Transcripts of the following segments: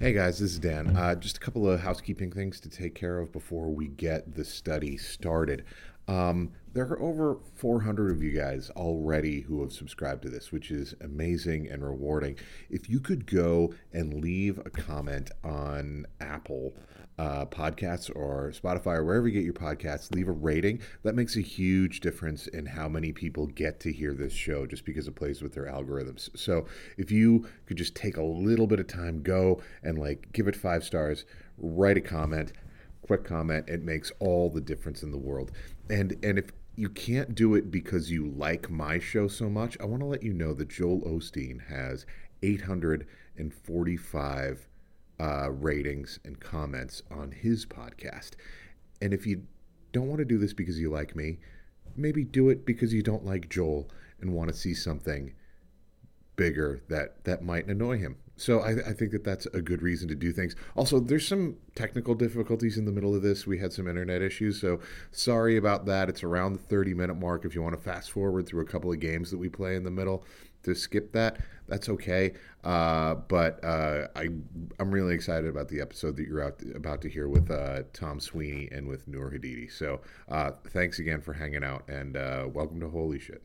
Hey guys, this is Dan. Uh, just a couple of housekeeping things to take care of before we get the study started. Um, there are over 400 of you guys already who have subscribed to this, which is amazing and rewarding. If you could go and leave a comment on Apple uh, podcasts or Spotify or wherever you get your podcasts, leave a rating. That makes a huge difference in how many people get to hear this show just because it plays with their algorithms. So if you could just take a little bit of time, go and like give it five stars, write a comment, quick comment, it makes all the difference in the world. And and if you can't do it because you like my show so much, I want to let you know that Joel Osteen has 845 uh, ratings and comments on his podcast. And if you don't want to do this because you like me, maybe do it because you don't like Joel and want to see something bigger that that might annoy him. So I, I, think that that's a good reason to do things. Also, there's some technical difficulties in the middle of this. We had some internet issues, so sorry about that. It's around the 30 minute mark. If you want to fast forward through a couple of games that we play in the middle, to skip that, that's okay. Uh, but uh, I I'm really excited about the episode that you're out, about to hear with uh, Tom Sweeney and with Nour Hadidi. So uh, thanks again for hanging out and uh, welcome to Holy Shit.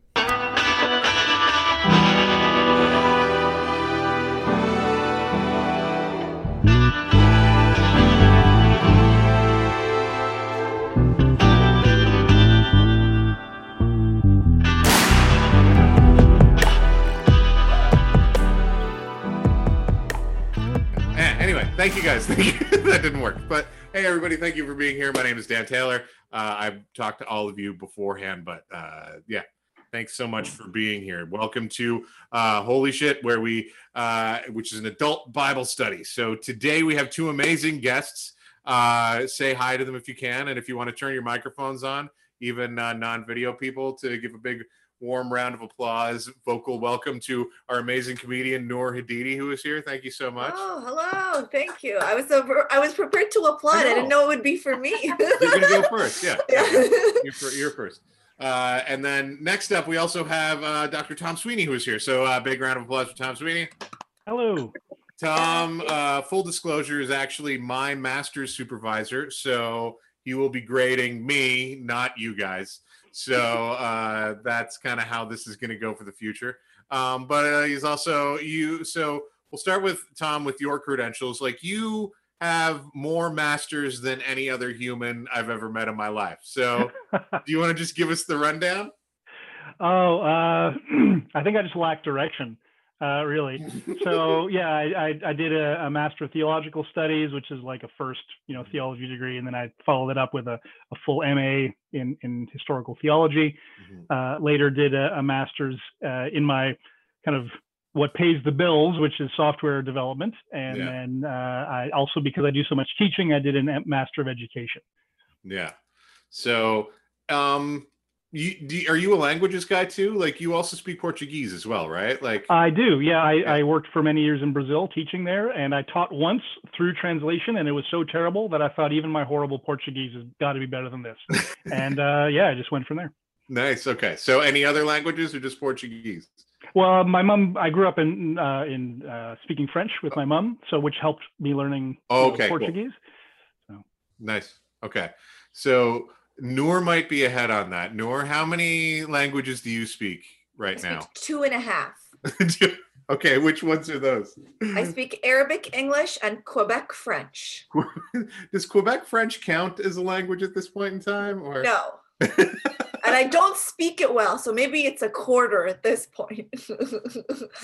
Thank you guys. Thank you. that didn't work. But hey, everybody, thank you for being here. My name is Dan Taylor. Uh, I've talked to all of you beforehand, but uh, yeah, thanks so much for being here. Welcome to uh, Holy Shit, where we, uh, which is an adult Bible study. So today we have two amazing guests. Uh, say hi to them if you can, and if you want to turn your microphones on, even uh, non-video people, to give a big warm round of applause, vocal welcome to our amazing comedian Nour Hadidi, who is here. Thank you so much. Oh, hello! Thank you. I was so I was prepared to applaud. I, I didn't know it would be for me. you're gonna go first. Yeah, yeah. You're, for, you're, first. Uh, and then next up, we also have uh, Dr. Tom Sweeney, who is here. So, uh, big round of applause for Tom Sweeney. Hello. Tom, uh, full disclosure, is actually my master's supervisor. So he will be grading me, not you guys. So uh, that's kind of how this is going to go for the future. Um, but uh, he's also you. So we'll start with Tom with your credentials. Like you have more masters than any other human I've ever met in my life. So do you want to just give us the rundown? Oh, uh, I think I just lack direction uh, really. So yeah, I, I, I did a, a, Master of Theological Studies, which is like a first, you know, theology degree, and then I followed it up with a, a full MA in in historical theology. Mm-hmm. Uh, later, did a, a master's uh, in my kind of what pays the bills, which is software development, and yeah. then uh, I also because I do so much teaching, I did a Master of Education. Yeah. So um you, do, are you a languages guy too? Like you also speak Portuguese as well, right? Like I do. Yeah, I, yeah. I worked for many years in Brazil teaching there, and I taught once through translation, and it was so terrible that I thought even my horrible Portuguese has got to be better than this. and uh, yeah, I just went from there. Nice. Okay. So any other languages or just Portuguese? Well, my mom. I grew up in uh, in uh, speaking French with my mom, so which helped me learning oh, okay, know, Portuguese. Cool. So. Nice. Okay. So Nour might be ahead on that. Nour, how many languages do you speak right now? Two and a half. okay, which ones are those? I speak Arabic, English, and Quebec French. Does Quebec French count as a language at this point in time, or no? and I don't speak it well, so maybe it's a quarter at this point.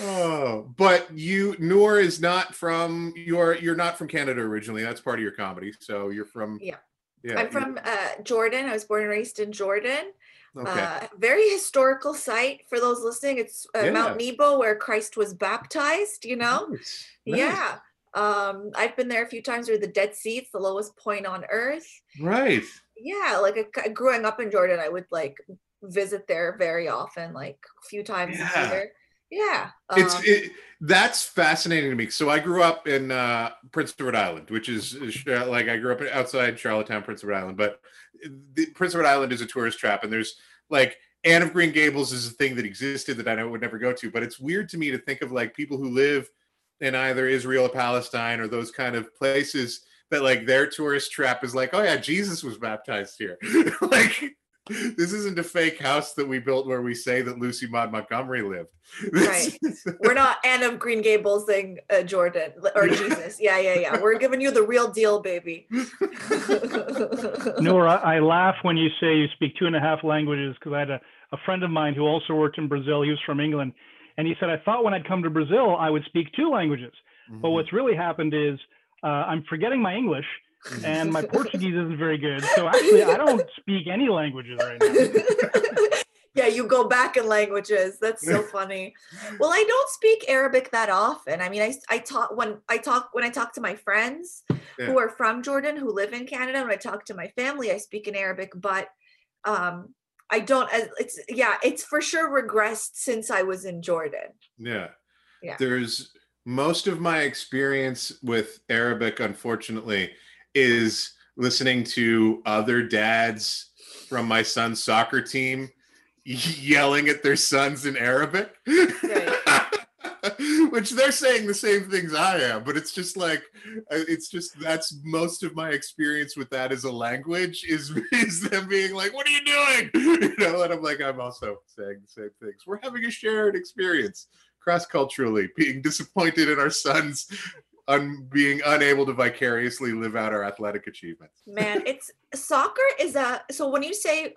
oh, but you Nour is not from you're you're not from Canada originally. That's part of your comedy. So you're from yeah. Yeah, I'm from uh, Jordan. I was born and raised in Jordan. Okay. Uh, very historical site for those listening. It's uh, yeah. Mount Nebo where Christ was baptized. You know, nice. Nice. yeah. Um, I've been there a few times. Where the Dead Sea, it's the lowest point on Earth. Right. Yeah, like a, growing up in Jordan, I would like visit there very often, like a few times yeah. a year. Yeah. It's um, it, that's fascinating to me. So I grew up in uh, Prince Edward Island, which is, is uh, like I grew up outside Charlottetown, Prince Edward Island, but the, Prince Edward Island is a tourist trap, and there's like Anne of Green Gables is a thing that existed that I know would never go to. But it's weird to me to think of like people who live in either Israel or Palestine or those kind of places that like their tourist trap is like, oh yeah, Jesus was baptized here. like this isn't a fake house that we built where we say that Lucy Maud Montgomery lived. right. We're not Anne of Green Gables saying uh, Jordan or Jesus. Yeah, yeah, yeah. We're giving you the real deal, baby. Nour, I laugh when you say you speak two and a half languages because I had a, a friend of mine who also worked in Brazil. He was from England. And he said, I thought when I'd come to Brazil, I would speak two languages. Mm-hmm. But what's really happened is uh, I'm forgetting my English and my Portuguese isn't very good. So actually, I don't speak any languages right now. yeah, you go back in languages. That's so funny. Well, I don't speak Arabic that often. I mean, I I talk when I talk when I talk to my friends yeah. who are from Jordan who live in Canada. When I talk to my family, I speak in Arabic, but um, I don't. It's yeah, it's for sure regressed since I was in Jordan. Yeah, yeah. There's most of my experience with Arabic, unfortunately is listening to other dads from my son's soccer team yelling at their sons in Arabic. Which they're saying the same things I am, but it's just like uh, it's just that's most of my experience with that as a language is is them being like, "What are you doing?" You know, and I'm like, I'm also saying the same things. We're having a shared experience cross culturally, being disappointed in our sons un- being unable to vicariously live out our athletic achievements. Man, it's soccer is a so when you say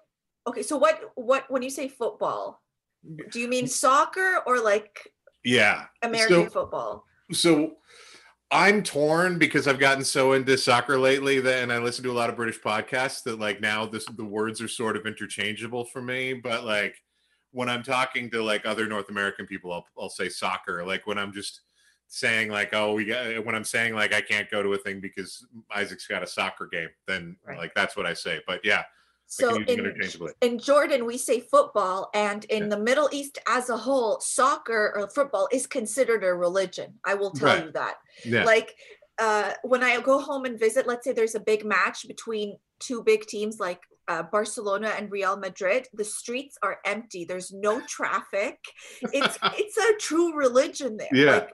okay, so what what when you say football, do you mean soccer or like yeah American so, football? So I'm torn because I've gotten so into soccer lately that, and I listen to a lot of British podcasts that like now this the words are sort of interchangeable for me. But like when I'm talking to like other North American people, I'll I'll say soccer. Like when I'm just saying like, oh, we got when I'm saying like I can't go to a thing because Isaac's got a soccer game, then right. like that's what I say. But yeah. So in, in Jordan, we say football, and in yeah. the Middle East as a whole, soccer or football is considered a religion. I will tell right. you that. Yeah. Like uh, when I go home and visit, let's say there's a big match between two big teams like uh, Barcelona and Real Madrid, the streets are empty. There's no traffic. It's it's a true religion there. Yeah. Like,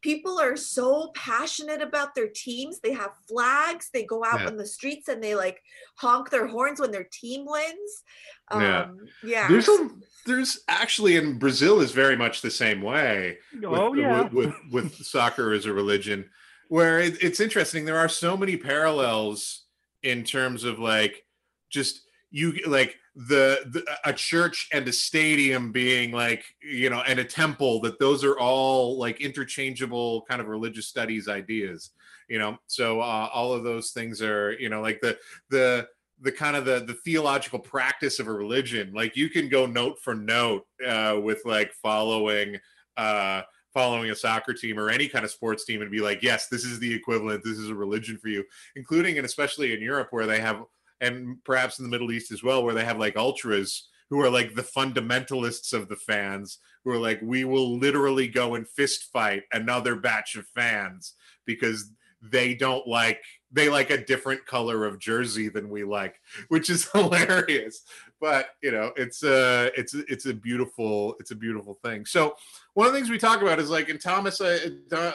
people are so passionate about their teams. They have flags. They go out yeah. on the streets and they like honk their horns when their team wins. Um, yeah. yeah. There's a, there's actually in Brazil is very much the same way. Oh with, yeah. With, with, with soccer as a religion, where it, it's interesting. There are so many parallels in terms of like just you like the, the, a church and a stadium being like you know and a temple that those are all like interchangeable kind of religious studies ideas you know? So uh, all of those things are you know like the the the kind of the the theological practice of a religion like you can go note for note uh, with like following uh following a soccer team or any kind of sports team and be like yes this is the equivalent. This is a religion for you including and especially in europe where they have and perhaps in the Middle East as well, where they have like ultras who are like the fundamentalists of the fans, who are like, we will literally go and fist fight another batch of fans because they don't like they like a different color of jersey than we like, which is hilarious. But you know, it's a it's it's a beautiful it's a beautiful thing. So one of the things we talk about is like, and Thomas, I,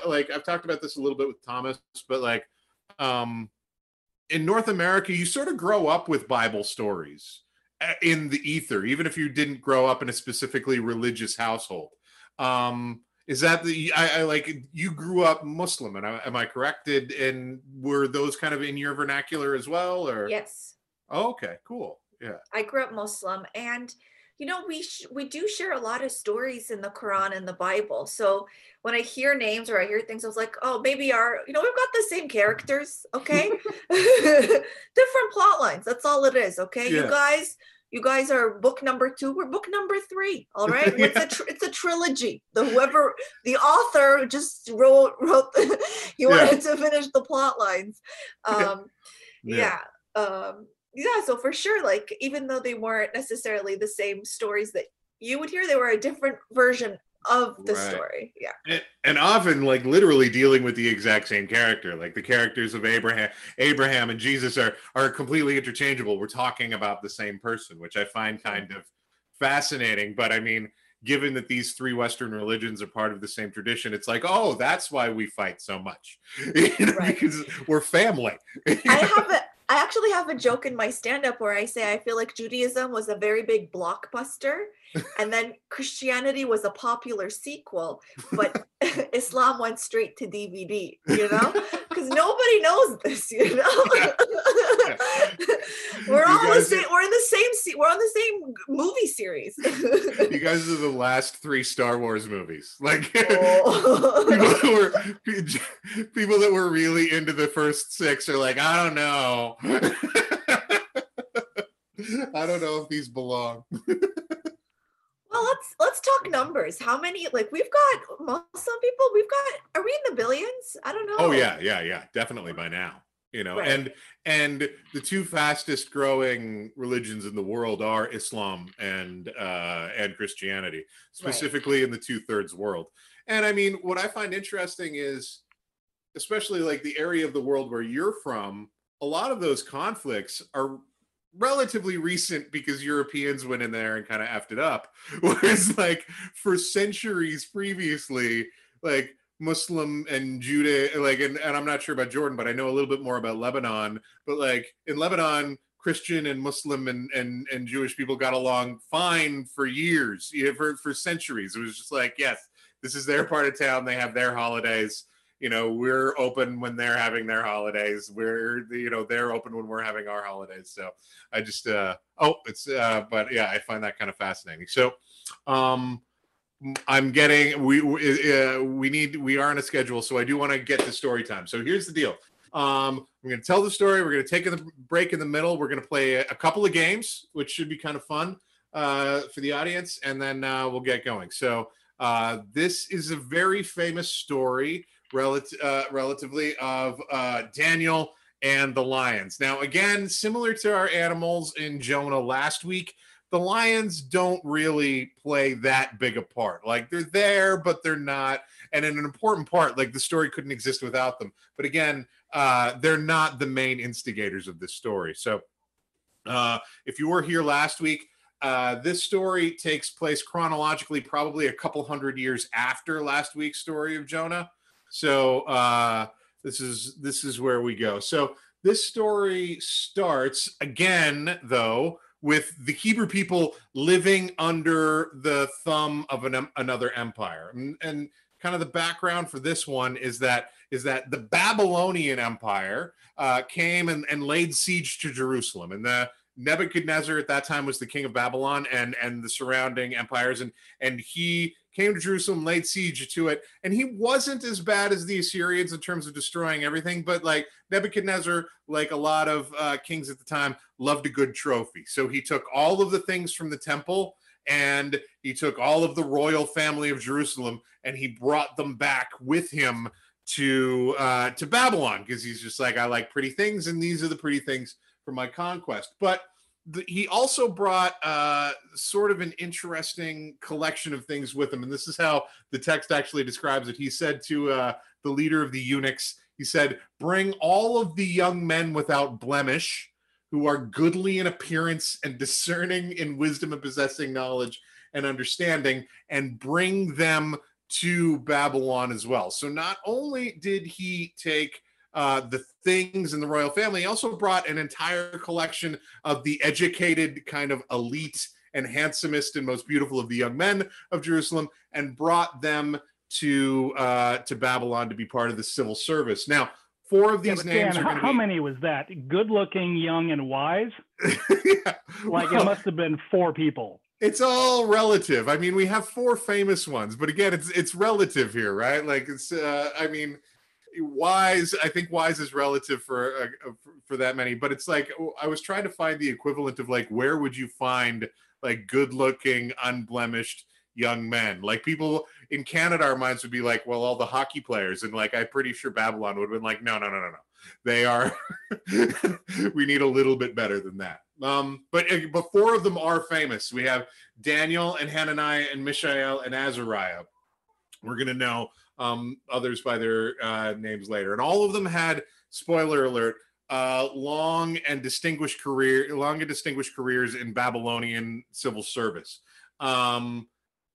like I've talked about this a little bit with Thomas, but like, um, in North America, you sort of grow up with Bible stories uh, in the ether, even if you didn't grow up in a specifically religious household. Um, is that the I, I, like you grew up Muslim, and am I corrected? And were those kind of in your vernacular as well, or yes? Oh, okay, cool. Yeah, I grew up Muslim, and you know we sh- we do share a lot of stories in the quran and the bible. So when i hear names or i hear things i was like oh maybe our you know we've got the same characters okay? Different plot lines that's all it is okay? Yeah. you guys you guys are book number two we're book number three all right? Yeah. it's a tr- it's a trilogy. The whoever the author just wrote wrote the, he yeah. wanted to finish the plot lines. Um yeah, um yeah so for sure like even though they weren't necessarily the same stories that you would hear they were a different version of the right. story yeah and, and, often like literally dealing with the exact same character like the characters of abraham abraham and jesus are are completely interchangeable we're talking about the same person which i find kind of fascinating but i mean given that these three Western religions are part of the same tradition, it's like, oh, that's why we fight so much you know, right. because we're family. I have a, I actually have a joke in my stand up where I say I feel like Judaism was a very big blockbuster and then Christianity was a popular sequel, but Islam went straight to DVD, you know? Because nobody knows this, you know? we're all the same, we're in the same we're on the same movie series. you guys are the last three Star Wars movies. Like oh. people, that were, people that were really into the first six are like, I don't know. I don't know if these belong. Well, let's let's talk numbers. How many? Like we've got Muslim people. We've got. Are we in the billions? I don't oh, know. Oh yeah, yeah, yeah. Definitely by now. You know, right. and and the two fastest growing religions in the world are Islam and uh, and Christianity, specifically right. in the two thirds world. And I mean, what I find interesting is, especially like the area of the world where you're from, a lot of those conflicts are relatively recent because Europeans went in there and kind of effed it up. Whereas, like, for centuries previously, like, Muslim and Judah, like, and, and I'm not sure about Jordan, but I know a little bit more about Lebanon. But, like, in Lebanon, Christian and Muslim and, and, and Jewish people got along fine for years, you know, for, for centuries. It was just like, yes, this is their part of town. They have their holidays you know we're open when they're having their holidays we're you know they're open when we're having our holidays so i just uh oh it's uh but yeah i find that kind of fascinating so um i'm getting we uh, we need we are on a schedule so i do want to get to story time. So here's the deal. Um i'm going to tell the story we're going to take a break in the middle we're going to play a, a couple of games which should be kind of fun uh for the audience and then uh we'll get going. So uh this is a very famous story relative, uh, relatively of uh, Daniel and the lions. Now, again, similar to our animals in Jonah last week, the lions don't really play that big a part. Like they're there, but they're not. And in an important part, like the story couldn't exist without them. But again, uh, they're not the main instigators of this story. So uh, if you were here last week, uh, this story takes place chronologically, probably a couple hundred years after last week's story of Jonah. So uh, this is this is where we go. So this story starts again, though, with the Hebrew people living under the thumb of an, another empire, and, and kind of the background for this one is that is that the Babylonian Empire uh, came and, and laid siege to Jerusalem, and the Nebuchadnezzar at that time was the king of Babylon and and the surrounding empires, and and he came to Jerusalem, laid siege to it, and he wasn't as bad as the Assyrians in terms of destroying everything. But like Nebuchadnezzar, like a lot of uh, kings at the time, loved a good trophy. So he took all of the things from the temple and he took all of the royal family of Jerusalem and he brought them back with him to uh, to Babylon because he's just like I like pretty things and these are the pretty things for my conquest. But the, he also brought uh, sort of an interesting collection of things with him. And this is how the text actually describes it. He said to uh, the leader of the eunuchs, he said, Bring all of the young men without blemish who are goodly in appearance and discerning in wisdom and possessing knowledge and understanding, and bring them to Babylon as well. So not only did he take uh, the things in the royal family. He also brought an entire collection of the educated, kind of elite and handsomest and most beautiful of the young men of Jerusalem, and brought them to uh, to Babylon to be part of the civil service. Now, four of these yeah, names. Dan, how, be... how, many was that? Good looking, young, and wise. yeah. Like well, it must have been four people. It's all relative. I mean, we have four famous ones, but again, it's it's relative here, right? Like it's. Uh, I mean, wise i think wise is relative for uh, for that many but it's like oh, i was trying to find the equivalent of like where would you find like good looking unblemished young men? Like people in canada our minds would be like well all the hockey players and like i'm pretty sure babylon would have been like no no no no no. They are we need a little bit better than that. Um but uh, but four of them are famous we have daniel and hananiah and mishael and azariah. We're to know um, others by their uh, names later. And all of them had, spoiler alert, uh, long and distinguished career, long and distinguished careers in Babylonian civil service. Um,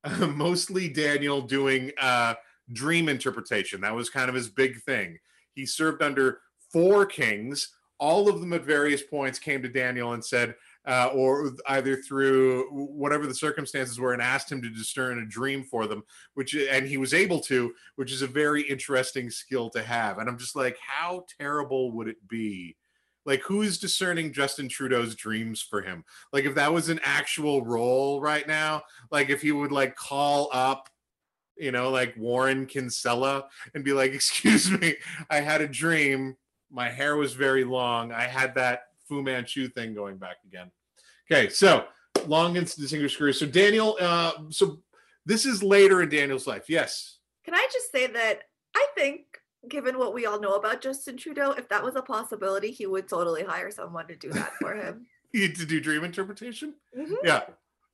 mostly Daniel doing uh, dream interpretation. That was kind of his big thing. He served under four kings. All of them at various points came to Daniel and said, uh, or either through whatever the circumstances were, and asked him to discern a dream for them, which and he was able to, which is a very interesting skill to have. And I'm just like, how terrible would it be? Like, who is discerning Justin Trudeau's dreams for him? Like, if that was an actual role right now, like if he would like call up you know, like Warren Kinsella and be like, "Excuse me, I had a dream. My hair was very long. I had that Fu Manchu thing going back again. Okay, so long and distinguished career. So Daniel, uh, so this is later in Daniel's life. Yes. Can I just say that I think, given what we all know about Justin Trudeau, if that was a possibility, he would totally hire someone to do that for him. to do dream interpretation. Mm-hmm. Yeah,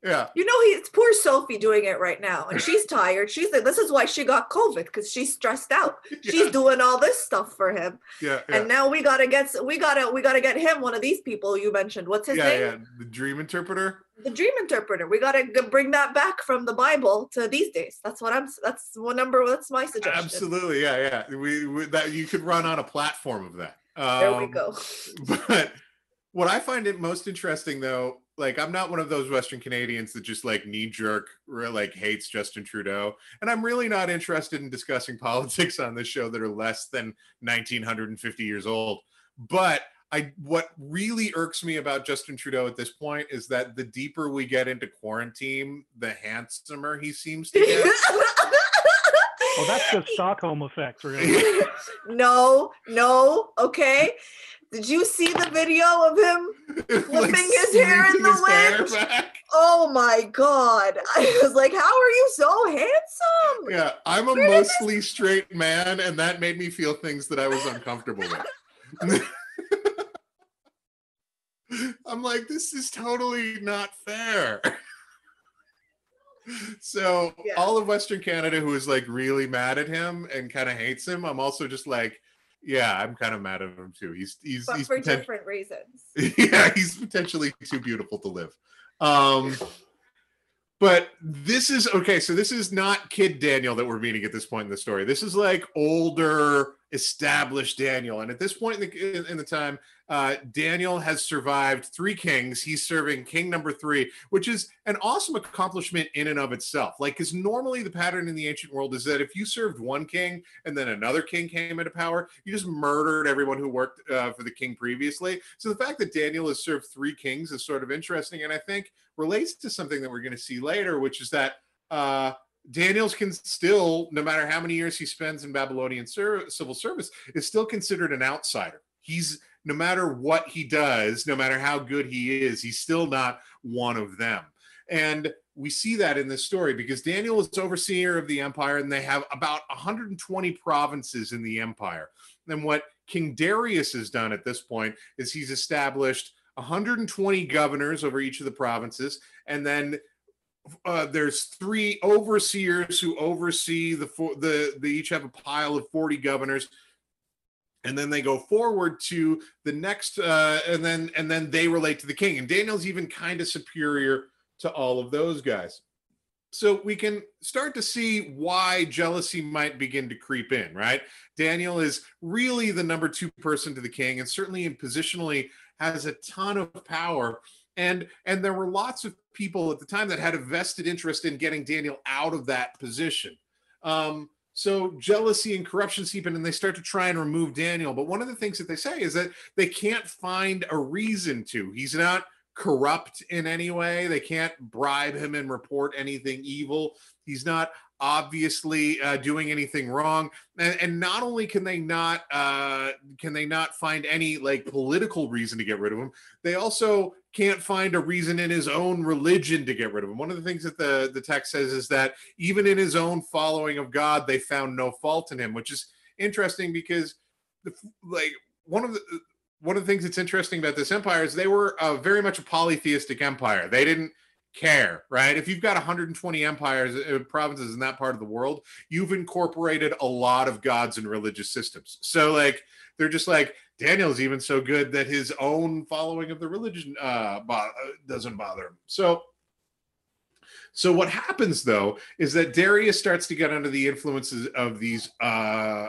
yeah. You know, he's poor Sophie doing it right now, and she's tired. She's like, this is why she got COVID because she's stressed out. Yeah. She's doing all this stuff for him. Yeah, yeah, And now we gotta get we gotta we gotta get him one of these people you mentioned. What's his yeah, name? Yeah, the dream interpreter. The dream interpreter. We gotta bring that back from the Bible to these days. That's what I'm. That's one number. That's my suggestion. Absolutely. Yeah, yeah. We, we that you could run on a platform of that. Um, there we um, go. But what I find it most interesting though like I'm not one of those Western Canadians that just like knee jerk like hates Justin Trudeau, and I'm really not interested in discussing politics on this show that are less than 1950 years old. But I what really irks me about Justin Trudeau at this point is that the deeper we get into quarantine, the handsomer he seems to get. well, that's the Stockholm effect, really. no, no, okay. Did you see the video of him flipping like his hair in the wind? Oh my god! I was like, "How are you so handsome?" Yeah, I'm a Where mostly this- straight man, and that made me feel things that I was uncomfortable with. I'm like, this is totally not fair. so yeah. all of Western Canada who is like really mad at him and kind of hates him, I'm also just like, yeah, I'm kind of mad at him too. He's he's but he's for poten- different reasons. yeah, he's potentially too beautiful to live. Um, but this is okay. So this is not Kid Daniel that we're meeting at this point in the story. This is like older, established Daniel. And at this point in the in the time, uh, Daniel has survived three kings. He's serving king number three, which is an awesome accomplishment in and of itself. Like, because normally the pattern in the ancient world is that if you served one king and then another king came into power, you just murdered everyone who worked uh, for the king previously. So the fact that Daniel has served three kings is sort of interesting, and I think relates to something that we're going to see later, which is that. Uh, Daniels can still, no matter how many years he spends in Babylonian ser- civil service, is still considered an outsider. He's no matter what he does, no matter how good he is, he's still not one of them. And we see that in this story because Daniel is overseer of the empire and they have about 120 provinces in the empire. And what King Darius has done at this point is he's established 120 governors over each of the provinces and then uh, there's three overseers who oversee the four the they each have a pile of 40 governors and then they go forward to the next uh, and then and then they relate to the king. And daniel's even kind of superior to all of those guys. So we can start to see why jealousy might begin to creep in right? Daniel is really the number two person to the king and certainly in positionally has a ton of power. And and there were lots of people at the time that had a vested interest in getting daniel out of that position. Um, so jealousy and corruption seep in and they start to try and remove Daniel. But one of the things that they say is that they can't find a reason to. He's not corrupt in any way. They can't bribe him and report anything evil. He's not obviously uh, doing anything wrong. And, and, not only can they not uh, can they not find any like political reason to get rid of him they also can't find a reason in his own religion to get rid of him. One of the things that the the text says is that even in his own following of god they found no fault in him which is interesting because the, like one of the one of the things that's interesting about this empire is they were uh, very much a polytheistic empire. They didn't care, right? If you've got 120 empires, uh, provinces in that part of the world, you've incorporated a lot of gods and religious systems. So, like, they're just like Daniel's even so good that his own following of the religion uh, bo- uh, doesn't bother him. So, So what happens though is that Darius starts to get under the influences of these uh,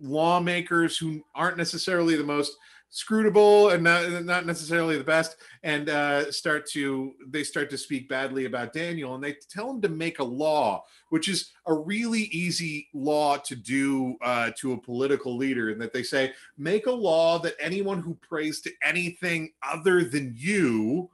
lawmakers who aren't necessarily the most scrutable and not, not necessarily the best and uh, start to they start to speak badly about daniel and they tell him to make a law which is a really easy law to do uh, to a political leader and that they say make a law that anyone who prays to anything other than you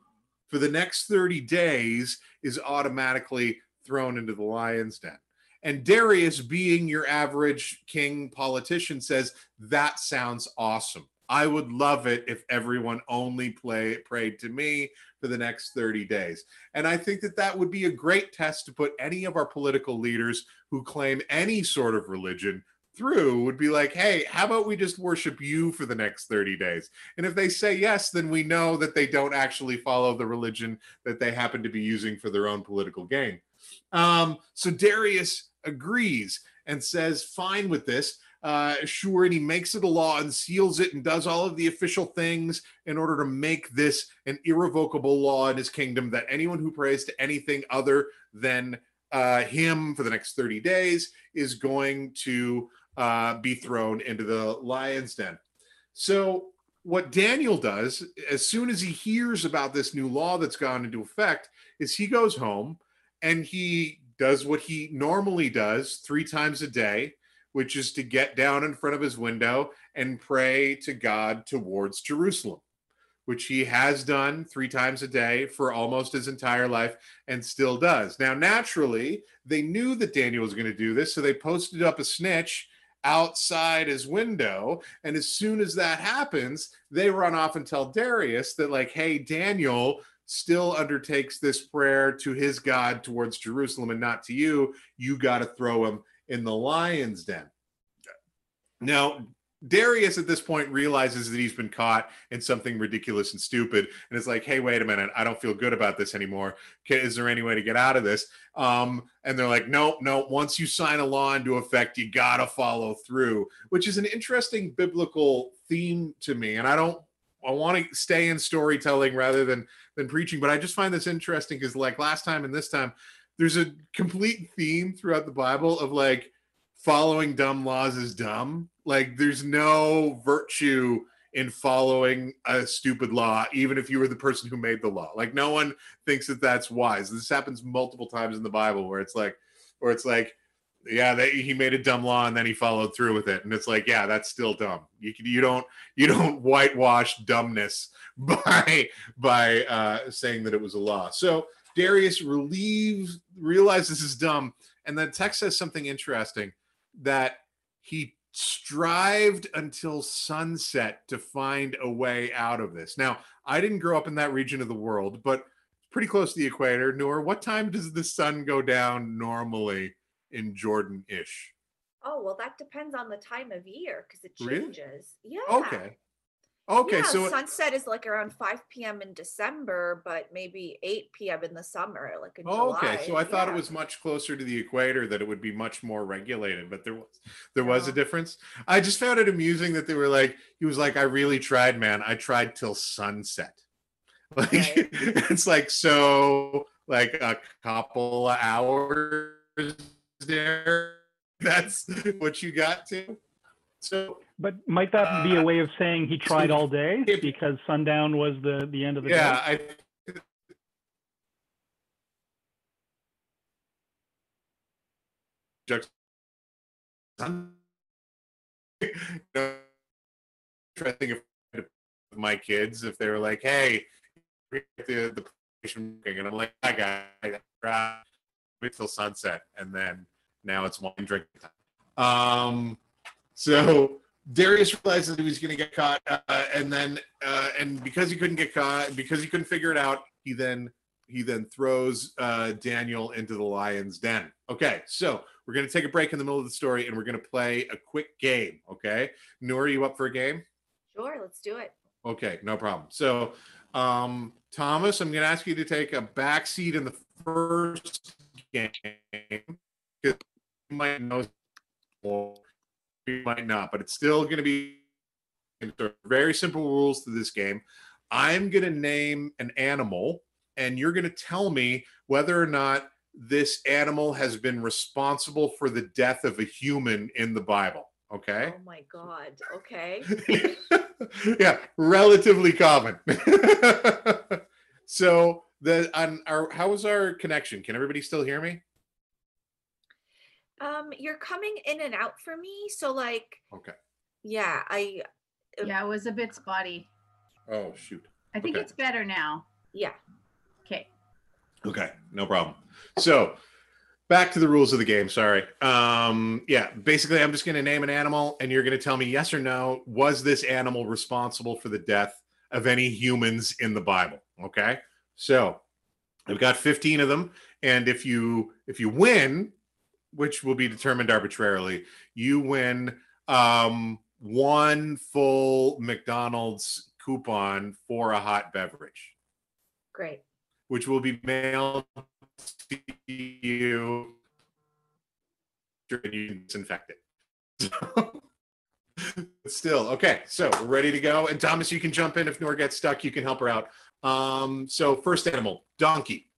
for the next 30 days is automatically thrown into the lion's den and Darius, being your average king politician, says, That sounds awesome. I would love it if everyone only play prayed to me for the next 30 days. And I think that that would be a great test to put any of our political leaders who claim any sort of religion through would be like, hey, how about we just worship you for the next 30 days? And if they say yes, then we know that they don't actually follow the religion that they happen to be using for their own political gain. Um, so Darius agrees and says, fine with this uh, sure, and he makes it a law and seals it and does all of the official things in order to make this an irrevocable law in his kingdom that anyone who prays to anything other than uh, him for the next 30 days is going to uh, be thrown into the lion's den. So, what Daniel does as soon as he hears about this new law that's gone into effect is he goes home and he does what he normally does three times a day which is to get down in front of his window and pray to God towards Jerusalem, which he has done three times a day for almost his entire life and still does. Now, naturally, they knew that Daniel was going to do this, so they posted up a snitch outside his window. And as soon as that happens, they run off and tell Darius that, like, hey, Daniel still undertakes this prayer to his God towards Jerusalem and not to you. You got to throw him in the lion's den. Now, Darius at this point realizes that he's been caught in something ridiculous and stupid, and it's like, "Hey, wait a minute! I don't feel good about this anymore. Is there any way to get out of this?" Um, and they're like, "No, no. Once you sign a law into effect, you gotta follow through," which is an interesting biblical theme to me. And I don't, I want to stay in storytelling rather than than preaching, but I just find this interesting because, like last time and this time, there's a complete theme throughout the Bible of like following dumb laws is dumb. Like there's no virtue in following a stupid law, even if you were the person who made the law. Like no one thinks that that's wise. This happens multiple times in the Bible where it's like, where it's like, yeah, they, he made a dumb law and then he followed through with it, and it's like, yeah, that's still dumb. You you don't you don't whitewash dumbness by by uh, saying that it was a law. So Darius relieves, realizes this is dumb. And then text says something interesting that he strived until sunset to find a way out of this. Now, I didn't grow up in that region of the world, but pretty close to the equator. Nour, what time does the sun go down normally in Jordan ish? Oh, well, that depends on the time of year because it changes. Really? Yeah. Okay. Okay, yeah, so sunset is like around 5 p.m. in December, but maybe 8 p.m. in the summer, like in oh, July. Okay, so I thought it was much closer to the equator that it would be much more regulated, but there was there was a difference. I just found it amusing that they were like, he was like, I really tried, man. I tried till sunset. Like right. it's like so like a couple of hours there. That's what you got to. So, but might that be a uh, way of saying he tried all day because sundown was the the end of the yeah, day? Yeah, I. Interesting if my kids if they were like, "Hey, the the and I'm like, "I got it till sunset," and then now it's wine drinking time. Um, so Darius realized that he was going to get caught, uh, and then uh, and because he couldn't get caught, because he couldn't figure it out, he then he then throws uh, Daniel into the lion's den. Okay, so we're going to take a break in the middle of the story, and we're going to play a quick game. Okay, Nour, are you up for a game? Sure, let's do it. Okay, no problem. So, um, Thomas, I'm going to ask you to take a back seat in the first game because you might know might not, but it's still going to be very simple rules to this game. I'm going to name an animal, and you're going to tell me whether or not this animal has been responsible for the death of a human in the Bible. Okay. Oh my God. Okay. yeah, relatively common. so the on our how was our connection? Can everybody still hear me? Um, you're coming in and out for me. So like Okay. yeah, I Yeah, it was a bit spotty. Oh shoot. I think Okay. it's better now. yeah. Okay. Okay, no problem. So back to the rules of the game. Sorry. Um, yeah, basically, I'm just going to name an animal, and you're going to tell me yes or no. Was this animal responsible for the death of any humans in the Bible? Okay. So I've got 15 of them, and if you if you win, which will be determined arbitrarily, you win um, one full McDonald's coupon for a hot beverage Great. which will be mailed to you and you disinfect it. Still, okay, so we're ready to go. And Thomas, you can jump in if Nour gets stuck, you can help her out. Um, so first animal, donkey.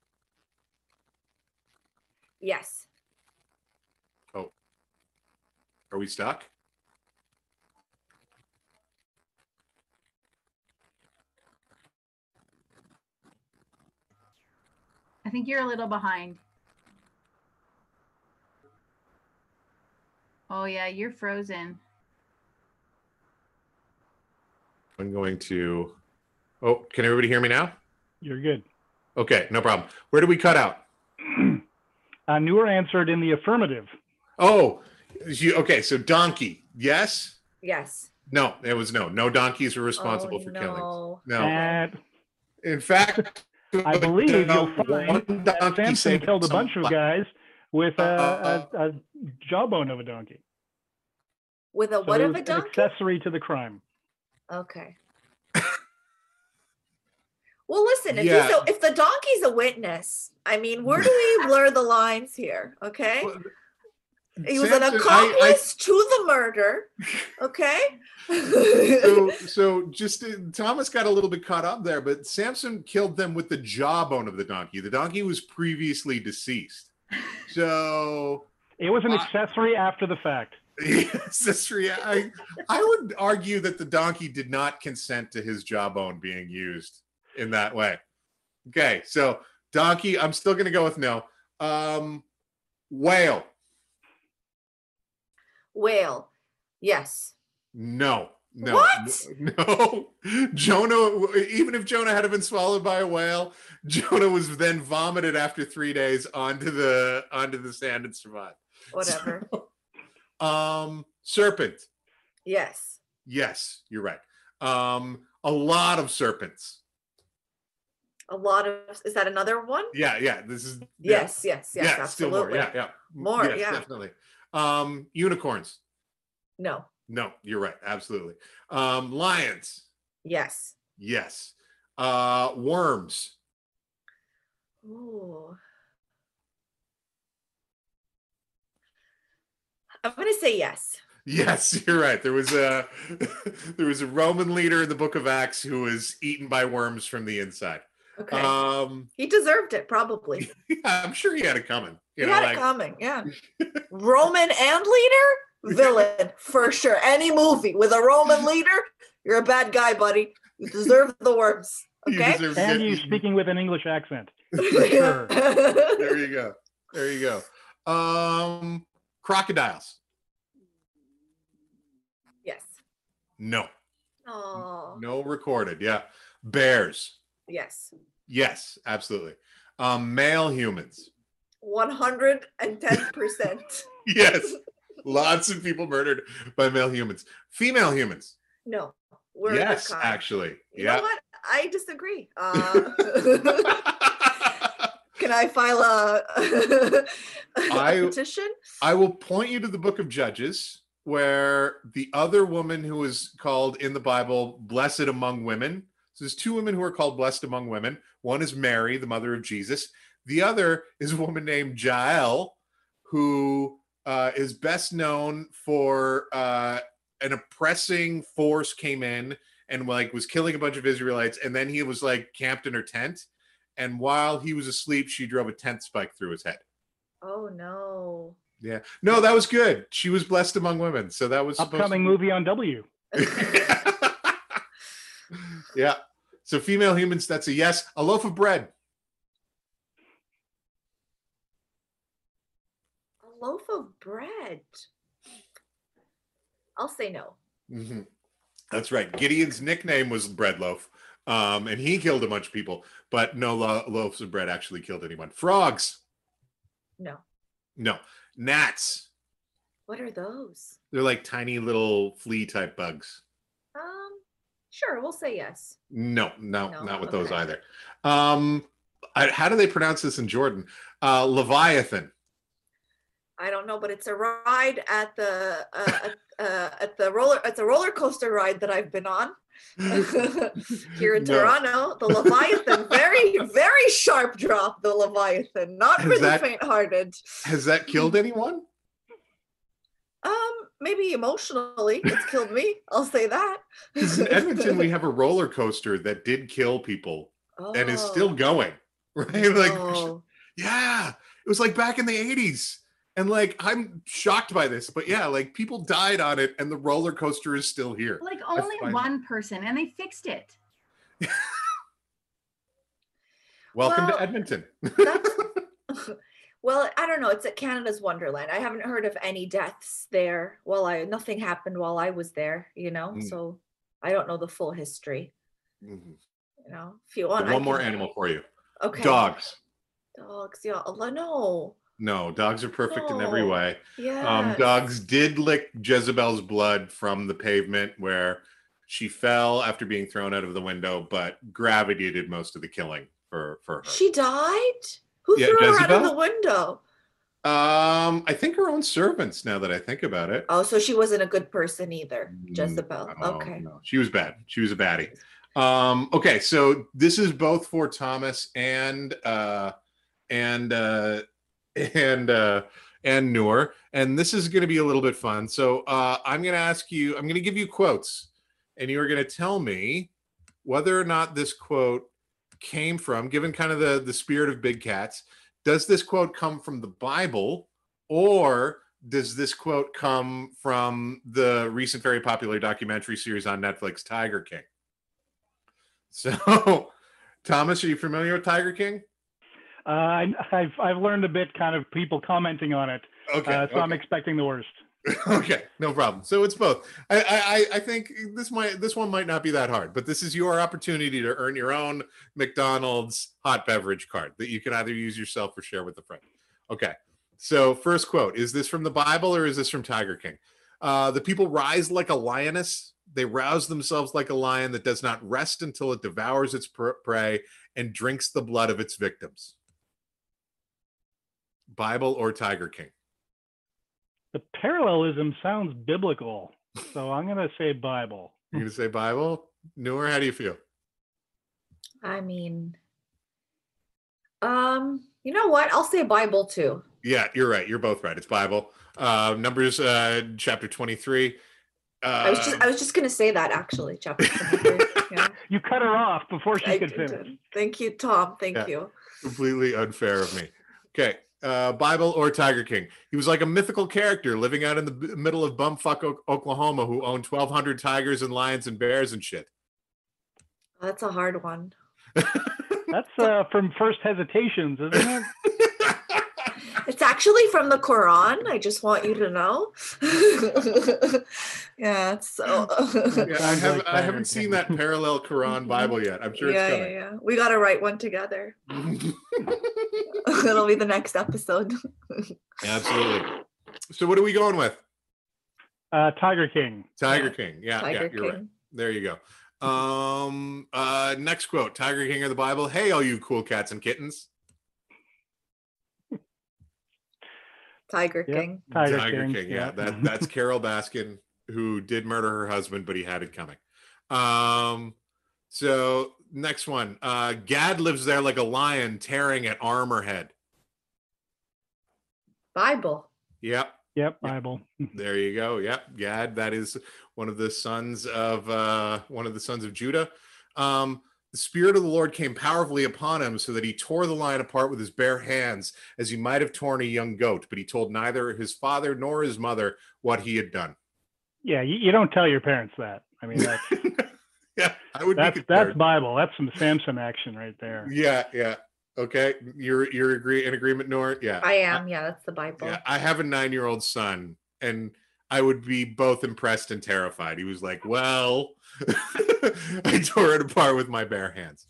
Yes. Are we stuck? I think you're a little behind. Oh yeah, you're frozen. I'm going to Oh, can everybody hear me now? You're good. Okay, no problem. Where do we cut out? uh, Nour answered in the affirmative. Oh, you, okay, so donkey. Yes? Yes. No, it was no. No donkeys were responsible oh, for no. killings. No. And In fact, I believe you'll one find that donkey Samson killed a bunch of guys with a, Uh, a, a jawbone of a donkey. With a So what it of a donkey? accessory to the crime. Okay. Well, listen, if Yeah. he's a, if the donkey's a witness, I mean, where do we blur the lines here? Okay. Well, He was an Samson, I- I- accomplice to the murder. Okay. so so just uh, Thomas got a little bit caught up there, but Samson killed them with the jawbone of the donkey. The donkey was previously deceased. So It was an Uh, accessory after the fact. yes, that's rea- I, I would argue that the donkey did not consent to his jawbone being used in that way. Okay, so donkey, I'm still gonna go with no. Um whale, Whale. Yes. no. No, What? no, Jonah. Even if Jonah had been swallowed by a whale, Jonah was then vomited after three days onto the onto the sand and survived. Whatever. Um, serpent. yes. Yes, you're right. Um, a lot of serpents. A lot of is that another one? Yeah, yeah. This is yeah. Yes, yes, yes, yeah, still more. absolutely. Yeah, yeah. More, Yes, yeah. definitely. Um, unicorns. No. No, you're right. Absolutely. Um, lions. Yes. Yes. Uh, worms. Ooh. I'm gonna say yes. Yes, you're right. There was a there was a Roman leader in the Book of Acts who was eaten by worms from the inside. Okay. Um, he deserved it, probably. yeah, I'm sure he had it coming. You he know, had like it coming. Yeah. Roman and leader, villain for sure. Any movie with a Roman leader, you're a bad guy, buddy. You deserve the worms. Okay. deserve to And get you eaten. speaking with an English accent. sure. There you go. There you go. Um, crocodiles. yes. No, Oh. no recorded. Yeah, bears. Yes. Yes, absolutely. Um, male humans. One hundred and ten percent. Yes, lots of people murdered by male humans. Female humans. No. We're yes, actually. You yeah. know what? I disagree. Uh, can I file a, a I- petition? I will point you to the book of Judges, where the other woman who is called in the Bible blessed among women. So there's two women who are called blessed among women. One is Mary, the mother of Jesus. The other is a woman named Jael, who uh, is best known for uh, an oppressing force came in and like was killing a bunch of Israelites, and then he was like camped in her tent. And while he was asleep, she drove a tent spike through his head. Oh no. Yeah. No, that was good. She was blessed among women. So that was upcoming to... movie on W. yeah. So female humans, that's a yes. A loaf of bread. A loaf of bread. I'll say no. Mm-hmm. That's right. Gideon's nickname was bread loaf. Um, and he killed a bunch of people, but no lo- loaves of bread actually killed anyone. Frogs. No. No. Gnats. What are those? They're like tiny little flea type bugs. Sure, we'll say yes. No, no, no not with okay. those either. Um, I, how do they pronounce this in Jordan? Uh, Leviathan. I don't know, but it's a ride at the uh, uh, at the roller. It's a roller coaster ride that I've been on here in no. Toronto. The Leviathan, very very sharp drop. The Leviathan, not has for that, the faint-hearted. Has that killed anyone? Um, maybe emotionally, it's killed me. I'll say that. in Edmonton, we have a roller coaster that did kill people oh. and is still oh. going. Right? Like, oh. yeah, it was like back in the eighties and like I'm shocked by this, but yeah, like people died on it and the roller coaster is still here. Like only one person and they fixed it. Welcome well, to Edmonton. Well, I don't know. It's at Canada's Wonderland. I haven't heard of any deaths there. Well, I nothing happened while I was there, you know. Mm. So I don't know the full history. Mm-hmm. You know, if you want, one more animal for you. Okay. Dogs. Dogs. Yeah. No. No, dogs are perfect in every way. Yeah. Um, dogs did lick Jezebel's blood from the pavement where she fell after being thrown out of the window, but gravity did most of the killing for for her. She died. Who yeah, threw Jezebel? her out of the window? Um, I think her own servants. Now that I think about it. Oh, so she wasn't a good person either, mm, Jezebel. No, okay. No, she was bad. She was a baddie. Um, okay, so this is both for Thomas and uh and uh and uh, and Nour, and this is going to be a little bit fun. So uh, I'm going to ask you. I'm going to give you quotes, and you are going to tell me whether or not this quote came from, given kind of the the spirit of big cats. Does this quote come from the Bible, or does this quote come from the recent very popular documentary series on Netflix, Tiger King? So, Thomas, are you familiar with Tiger King? Uh, I, have I've learned a bit, kind of people commenting on it. Okay. Uh, so okay. I'm expecting the worst. okay, no problem. So it's both. I, I I think this might this one might not be that hard, but this is your opportunity to earn your own McDonald's hot beverage card that you can either use yourself or share with a friend. Okay. So first quote: Is this from the Bible or is this from Tiger King? Uh, the people rise like a lioness. They rouse themselves like a lion that does not rest until it devours its prey and drinks the blood of its victims. Bible or Tiger King? The parallelism sounds biblical, so I'm going to say Bible. You're going to say Bible? Nour, how do you feel? I mean, um, you know what? I'll say Bible too. Yeah, you're right. You're both right. It's Bible. Uh, Numbers uh, chapter 23. Uh, I was just I was just gonna say that actually, chapter 23. yeah. You cut her off before she I could finish. Thank you, Tom. Thank yeah. you. Completely unfair of me. Okay uh, Bible or Tiger King. He was like a mythical character living out in the b- middle of bumfuck o- Oklahoma who owned 1,200 tigers and lions and bears and shit. That's a hard one. That's uh, from First Hesitations, isn't it? It's actually from the Quran. I just want you to know. yeah, so yeah, I haven't I haven't seen that parallel Quran Bible yet. I'm sure yeah, it's coming. Yeah, yeah. We gotta write one together. It'll be the next episode. Absolutely. So what are we going with? Uh Tiger King. Tiger yeah. King. Yeah, Tiger yeah, you're King. right. There you go. Um uh next quote, Tiger King of the Bible. Hey all you cool cats and kittens. Tiger King. Tiger, Tiger King. King. Yeah, that that's Carole Baskin who did murder her husband, but he had it coming. Um, so next one, uh, Gad lives there like a lion, tearing at Armorhead. Bible. Yep. Yep, Bible. there you go. Yep, Gad. That is one of the sons of uh, one of the sons of Judah. Um, the Spirit of the Lord came powerfully upon him so that he tore the lion apart with his bare hands, as he might have torn a young goat, but he told neither his father nor his mother what he had done. Yeah, you, you don't tell your parents that. I mean, that's, yeah, I would that's, that's Bible. That's some Samson action right there. Yeah, yeah. Okay, you're you're agree in agreement, Nour? Yeah, I am. Yeah, that's the Bible. Yeah, I have a nine year old son, and I would be both impressed and terrified. He was like, "Well, I tore it apart with my bare hands."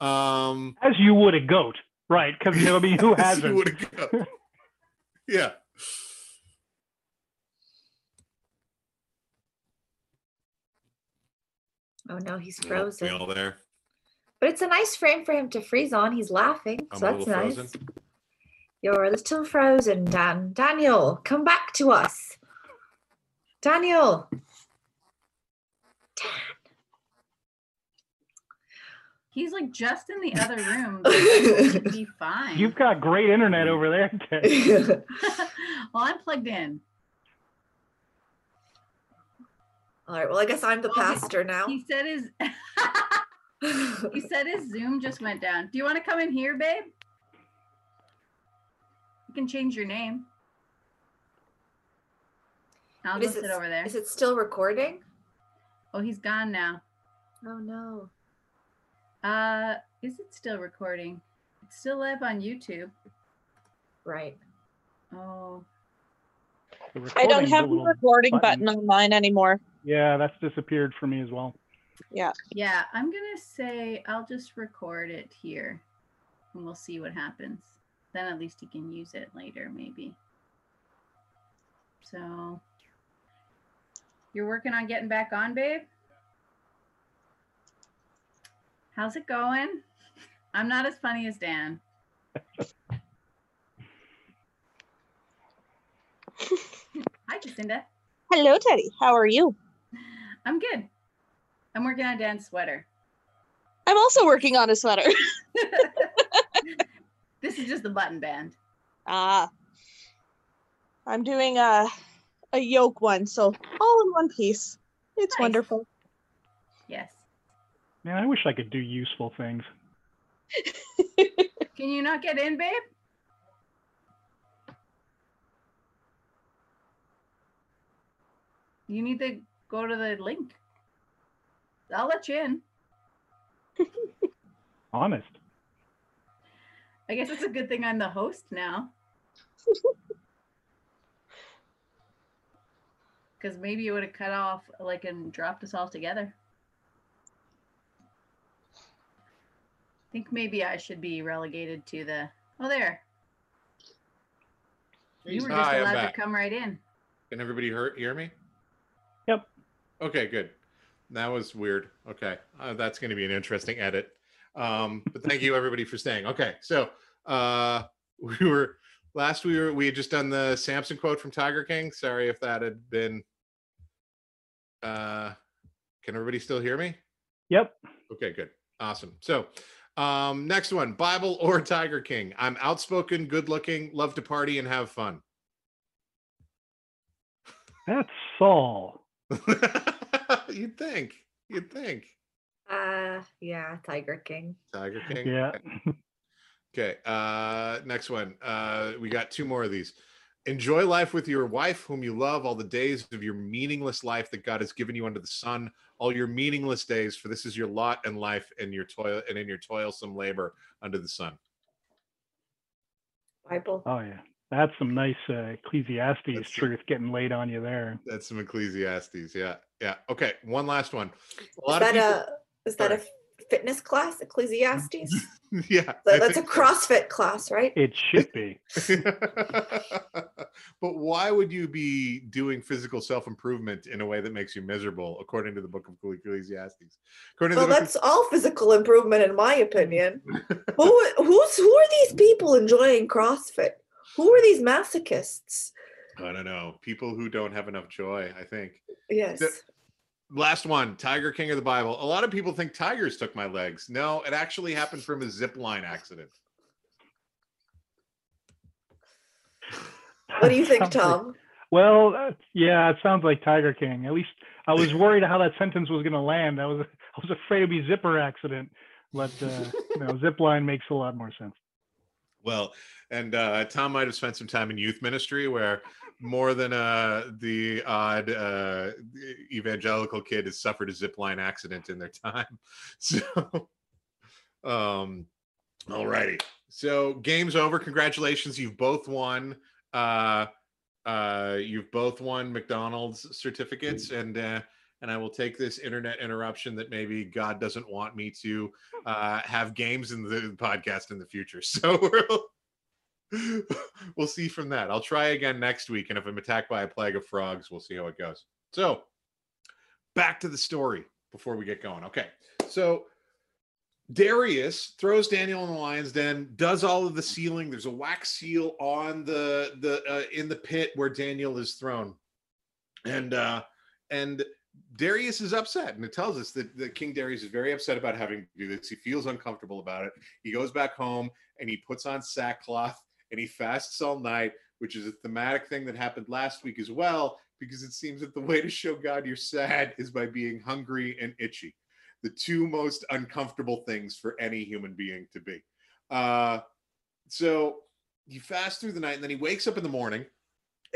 Um, As you would a goat, right? Because you know, I mean, who hasn't? yeah. Oh no, he's frozen. all there. But it's a nice frame for him to freeze on. He's laughing, I'm so that's nice. Frozen. You're a little frozen, Dan. Daniel, come back to us. Daniel. Dan. He's like just in the other room. be fine. You've got great internet over there. well, I'm plugged in. All right. Well, I guess I'm the well, pastor now. He said his he said his Zoom just went down. Do you want to come in here, babe? You can change your name. I'll go sit it, over there. Is it still recording? Oh, he's gone now. Oh no. Uh, is it still recording? It's still live on YouTube. Right. Oh. I don't have the recording button. button on mine anymore. Yeah, that's disappeared for me as well. Yeah. Yeah, I'm gonna say I'll just record it here and we'll see what happens. Then at least he can use it later, maybe. So you're working on getting back on, babe? How's it going? I'm not as funny as Dan. Hi, Jacinda. Hello, Teddy. How are you? I'm good. I'm working on Dan's sweater. I'm also working on a sweater. this is just the button band. Ah. I'm doing a a yoke one, so all in one piece. It's nice. wonderful. Yes. Man, I wish I could do useful things. Can you not get in, babe? You need to go to the link. I'll let you in. Honest. I guess it's a good thing I'm the host now. Because maybe it would have cut off like and dropped us all together. I think maybe I should be relegated to the oh there. You were just Hi, allowed to come right in. Can everybody hear, hear me? Yep. Okay, good. That was weird. Okay, uh, that's going to be an interesting edit. Um, but thank you everybody for staying. Okay, so uh, we were last we were we had just done the Samson quote from Tiger King. Sorry if that had been. Uh, can everybody still hear me? Yep. Okay, good, awesome. So um, next one, Bible or Tiger King. I'm outspoken, good looking, love to party and have fun. That's Saul. You'd think. You'd think. Uh yeah, Tiger King. Tiger King. Yeah. Okay. Uh next one. Uh we got two more of these. Enjoy life with your wife, whom you love, all the days of your meaningless life that God has given you under the sun, all your meaningless days, for this is your lot and life and your toil and in your toilsome labor under the sun. Bible. Oh yeah. That's some nice uh, Ecclesiastes that's truth some, getting laid on you there. That's some Ecclesiastes. Yeah. Yeah. Okay. One last one. A is that people, a is that a fitness class, Ecclesiastes? yeah. that's a CrossFit class, right? It should be. but why would you be doing physical self improvement in a way that makes you miserable, according to the book of Ecclesiastes? According well, that's of... all physical improvement, in my opinion. who who's who are these people enjoying CrossFit? Who are these masochists? I don't know. People who don't have enough joy, I think. Yes. The, last one Tiger King of the Bible. A lot of people think tigers took my legs. No, it actually happened from a zip line accident. What do you think, Tom? Well, uh, yeah, it sounds like Tiger King. At least I was worried how that sentence was going to land. I was I was afraid it'd be zipper accident. but uh, you know, zip line makes a lot more sense. Well, and uh, Tom might have spent some time in youth ministry where more than uh, the odd uh, evangelical kid has suffered a zip line accident in their time. So, um, all righty. So, game's over. Congratulations. You've both won. Uh, uh, you've both won McDonald's certificates, and uh, and I will take this internet interruption that maybe God doesn't want me to uh, have games in the podcast in the future. So we'll, we'll see from that. I'll try again next week, and if I'm attacked by a plague of frogs, we'll see how it goes. So back to the story before we get going. Okay, so Darius throws Daniel in the lion's den, does all of the sealing. There's a wax seal on the the uh, in the pit where Daniel is thrown, and uh, and Darius is upset, and it tells us that, that King Darius is very upset about having to do this. He feels uncomfortable about it. He goes back home and he puts on sackcloth and he fasts all night, which is a thematic thing that happened last week as well, because it seems that the way to show God you're sad is by being hungry and itchy the two most uncomfortable things for any human being to be. Uh, so he fasts through the night and then he wakes up in the morning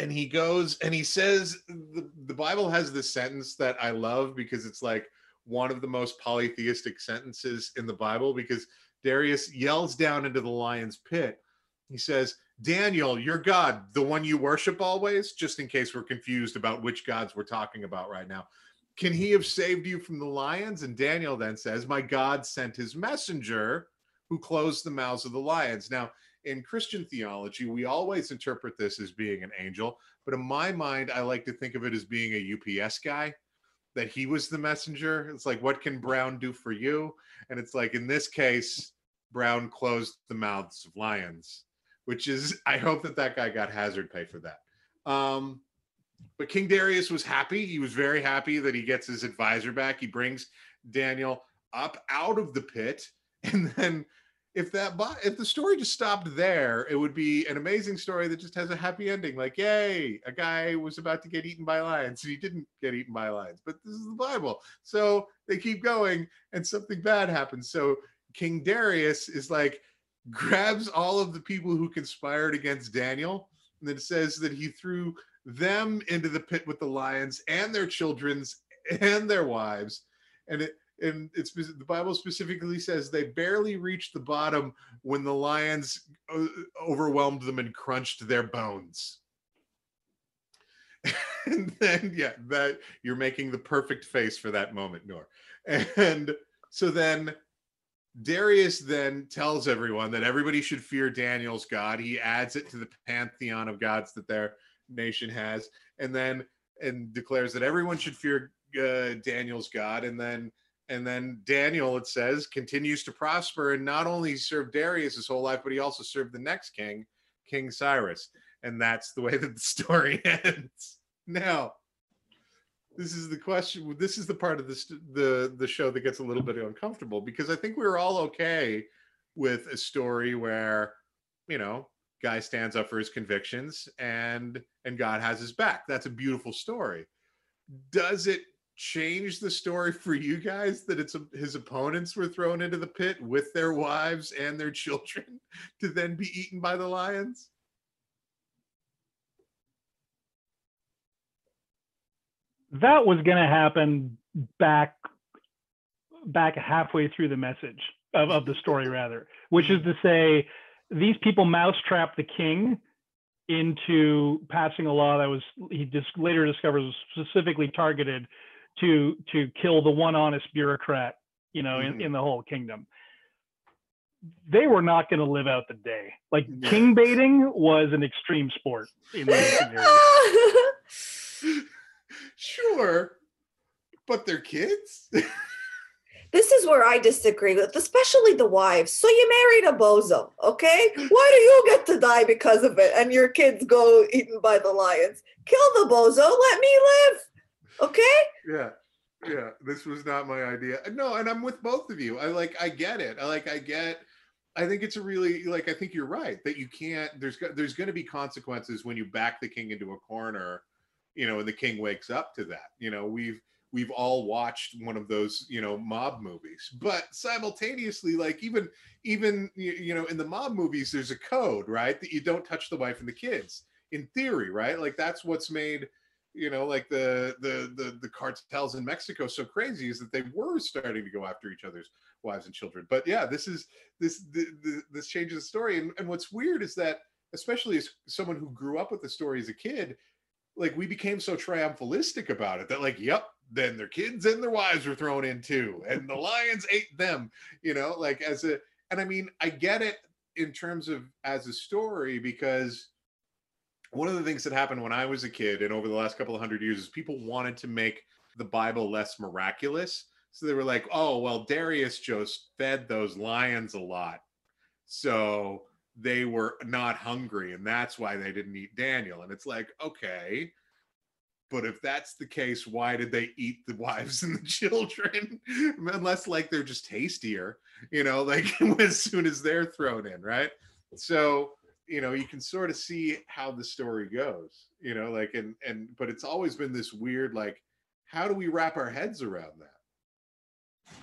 and he goes and he says the, the Bible has this sentence that I love because it's like one of the most polytheistic sentences in the Bible because Darius yells down into the lion's pit. He says, Daniel, your God, the one you worship always, just in case we're confused about which gods we're talking about right now. Can he have saved you from the lions? And Daniel then says, My God sent his messenger who closed the mouths of the lions. Now, in Christian theology, we always interpret this as being an angel, but in my mind, I like to think of it as being a UPS guy, that he was the messenger. It's like, what can Brown do for you? And it's like, in this case, Brown closed the mouths of lions, which is, I hope that that guy got hazard pay for that. Um, but King Darius was happy. He was very happy that he gets his advisor back. He brings Daniel up out of the pit. And then if that if the story just stopped there, it would be an amazing story that just has a happy ending. Like, yay, a guy was about to get eaten by lions and he didn't get eaten by lions. But this is the Bible. So they keep going and something bad happens. So King Darius is like grabs all of the people who conspired against Daniel and then says that he threw them into the pit with the lions and their children's and their wives and it and it's the bible specifically says they barely reached the bottom when the lions uh, overwhelmed them and crunched their bones. And then yeah that you're making the perfect face for that moment Nour. And so then darius then tells everyone that everybody should fear daniel's god. He adds it to the pantheon of gods that they're nation has, and then and declares that everyone should fear uh, Daniel's God, and then and then Daniel, it says, continues to prosper and not only served Darius his whole life, but he also served the next king, King Cyrus, and that's the way that the story ends. Now, this is the question. This is the part of the the the show that gets a little bit uncomfortable because I think we are all okay with a story where you know guy stands up for his convictions and and God has his back. That's a beautiful story. Does it change the story for you guys that it's a, his opponents were thrown into the pit with their wives and their children to then be eaten by the lions? That was going to happen back back halfway through the message of, of the story rather, which is to say these people mousetrapped the king into passing a law that was he just later discovers was specifically targeted to to kill the one honest bureaucrat you know mm-hmm. in, in the whole kingdom they were not going to live out the day like king baiting was an extreme sport in the sure but they're kids this is where I disagree with, especially the wives. So you married a bozo, okay? Why do you get to die because of it and your kids go eaten by the lions? Kill the bozo, let me live, okay? Yeah. Yeah, this was not my idea. No, and I'm with both of you. I like, I get it. I like, I get. I think it's a really like. I think you're right that you can't. There's there's going to be consequences when you back the king into a corner, you know, and the king wakes up to that. You know, we've we've all watched one of those you know mob movies but simultaneously like even even you know in the mob movies there's a code right that you don't touch the wife and the kids in theory right like that's what's made you know like the the the, the cartels in mexico so crazy is that they were starting to go after each other's wives and children. But yeah this is this the, the, this changes the story. And, and what's weird is that especially as someone who grew up with the story as a kid like we became so triumphalistic about it that like yep then their kids and their wives were thrown in too and the lions ate them you know like as a and i mean i get it in terms of as a story because one of the things that happened when i was a kid and over the last couple of hundred years is people wanted to make the bible less miraculous so they were like oh well darius just fed those lions a lot so they were not hungry and that's why they didn't eat daniel and it's like okay but if that's the case, why did they eat the wives and the children? Unless like they're just tastier, you know, like as soon as they're thrown in, right? So, you know, you can sort of see how the story goes, you know, like and and but it's always been this weird like how do we wrap our heads around that?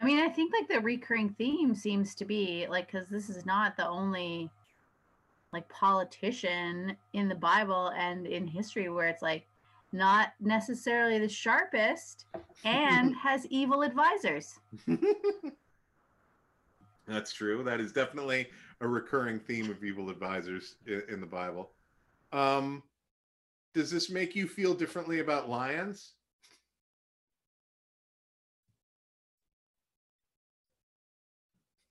I mean, I think like the recurring theme seems to be like cuz this is not the only like politician in the Bible and in history where it's like not necessarily the sharpest, and has evil advisors. That's true. That is definitely a recurring theme of evil advisors in, in the Bible. Um, does this make you feel differently about lions?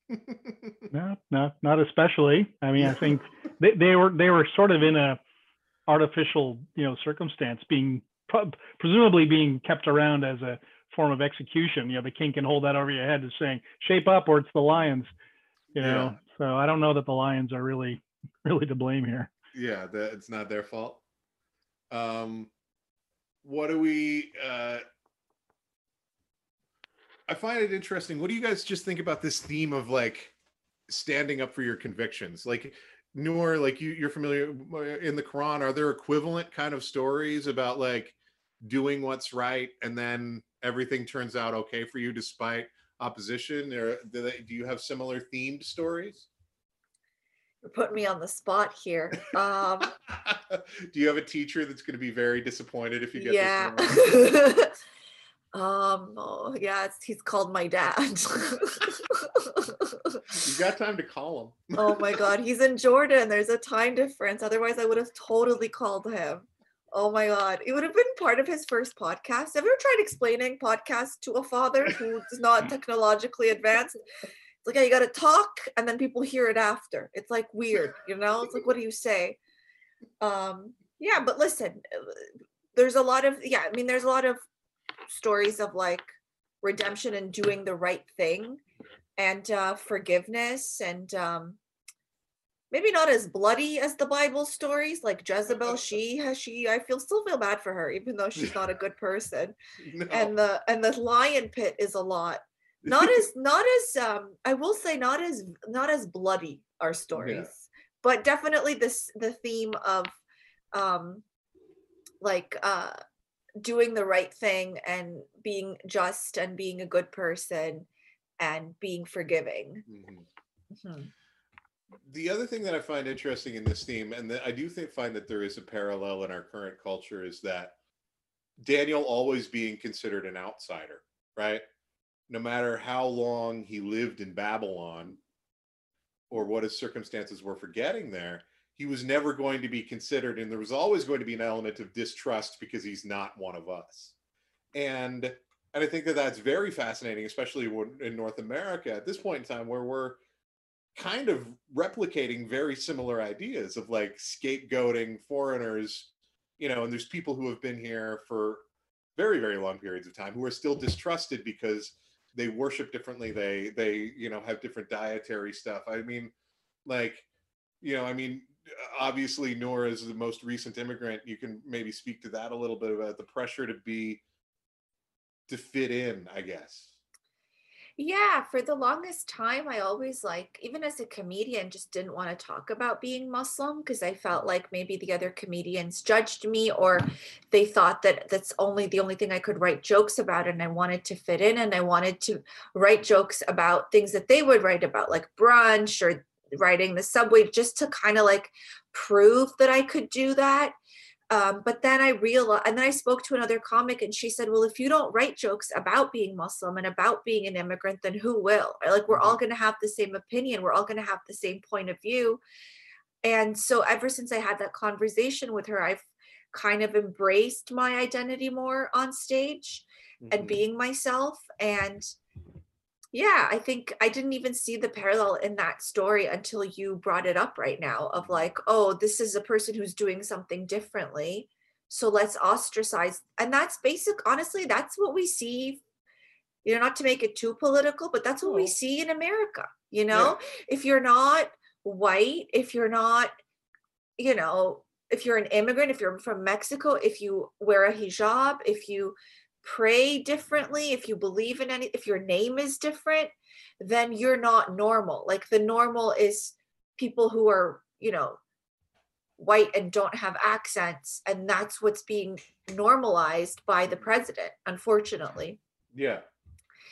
no, no, not especially. I mean, I think they, they were they were sort of in a artificial you know circumstance being presumably being kept around as a form of execution you know the king can hold that over your head as saying shape up or it's the lions you know. So i don't know that the lions are really really to blame here. Yeah that it's not their fault. Um what do we uh i find it interesting. What do you guys just think about this theme of like standing up for your convictions? Like Nour, like you, you're familiar uh, in the Quran, are there equivalent kind of stories about like doing what's right and then everything turns out okay for you despite opposition? Or do, they, do you have similar themed stories? You're putting me on the spot here. Um, do you have a teacher that's going to be very disappointed if you get yeah. this um, oh, yeah, he's called my dad. you got time to call him. oh my god, he's in Jordan. There's a time difference. Otherwise, I would have totally called him. Oh my god, it would have been part of his first podcast. Have you ever tried explaining podcasts to a father who is not technologically advanced? It's like, yeah, you got to talk, and then people hear it after. It's like weird, you know. It's like, what do you say? Um, yeah, but listen, there's a lot of yeah. I mean, there's a lot of stories of like redemption and doing the right thing and uh, forgiveness and um, maybe not as bloody as the Bible stories, like Jezebel. She has she. I feel still feel bad for her, even though she's not a good person. No. And the and the lion pit is a lot. Not as not as um I will say not as not as bloody our stories, yeah. but definitely this the theme of um like uh doing the right thing and being just and being a good person and being forgiving. Mm-hmm. Mm-hmm. The other thing that I find interesting in this theme, and that I do think find that there is a parallel in our current culture, is that Daniel always being considered an outsider, right? No matter how long he lived in Babylon or what his circumstances were for getting there, he was never going to be considered, and there was always going to be an element of distrust because he's not one of us. And and I think that that's very fascinating, especially in North America at this point in time, where we're kind of replicating very similar ideas of like scapegoating foreigners, you know, and there's people who have been here for very very long periods of time who are still distrusted because they worship differently they they you know have different dietary stuff i mean like you know i mean obviously Nora is the most recent immigrant. You can maybe speak to that a little bit about the pressure to be to fit in, I guess. Yeah, for the longest time, I always like, even as a comedian, just didn't want to talk about being Muslim because I felt like maybe the other comedians judged me or they thought that that's only the only thing I could write jokes about. And I wanted to fit in and I wanted to write jokes about things that they would write about, like brunch or riding the subway, just to kind of like prove that I could do that. Um, but then I realized, and then I spoke to another comic, and she said, "Well, if you don't write jokes about being Muslim and about being an immigrant, then who will? Like, we're all mm-hmm. going to have the same opinion. We're all going to have the same point of view." And so, ever since I had that conversation with her, I've kind of embraced my identity more on stage mm-hmm. and being myself. And yeah i think i didn't even see the parallel in that story until you brought it up right now of mm-hmm. like oh this is a person who's doing something differently so let's ostracize and that's basic honestly that's what we see you know not to make it too political but that's what we see in america you know? Yeah. if you're not white if you're not you know if you're an immigrant if you're from mexico if you wear a hijab if you pray differently, if you believe in any, if your name is different, then you're not normal. Like the normal is people who are, you know, white and don't have accents. And that's what's being normalized by the president, unfortunately. Yeah.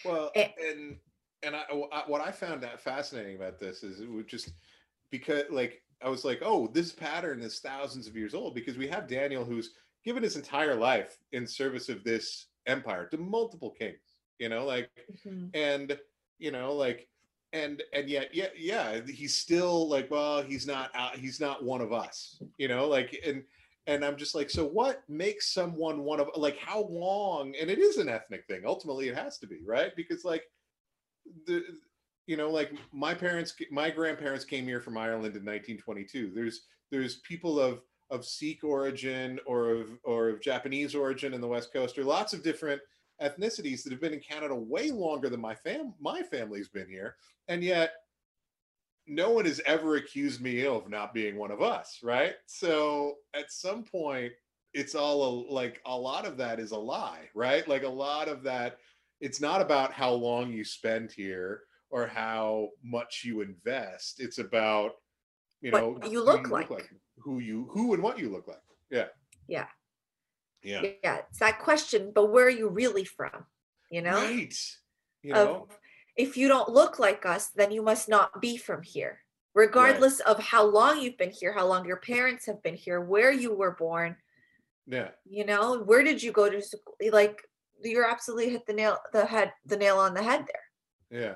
Well, eh. and, and, and I, what I found that fascinating about this is it would just because like, I was like, oh, this pattern is thousands of years old because we have Daniel who's given his entire life in service of this empire to multiple kings you know like mm-hmm. and you know like and and yet yeah yeah he's still like well he's not out he's not one of us you know like and and i'm just like so what makes someone one of like how long and it is an ethnic thing ultimately it has to be right because like the you know like my parents my grandparents came here from ireland in 1922 there's there's people of of Sikh origin or of or of Japanese origin in the West Coast, or lots of different ethnicities that have been in Canada way longer than my fam my family's been here, and yet no one has ever accused me of not being one of us, right? So at some point, it's all a, like a lot of that is a lie, right? Like a lot of that, it's not about how long you spend here or how much you invest. It's about you know what you look, you like. look like who you who and what you look like. Yeah. Yeah. Yeah. Yeah. It's that question, but where are you really from? You know? Right. You know, of, if you don't look like us, then you must not be from here. Regardless right. of how long you've been here, how long your parents have been here, where you were born. Yeah. You know, where did you go to school? Like you're absolutely hit the nail the head the nail on the head there. Yeah.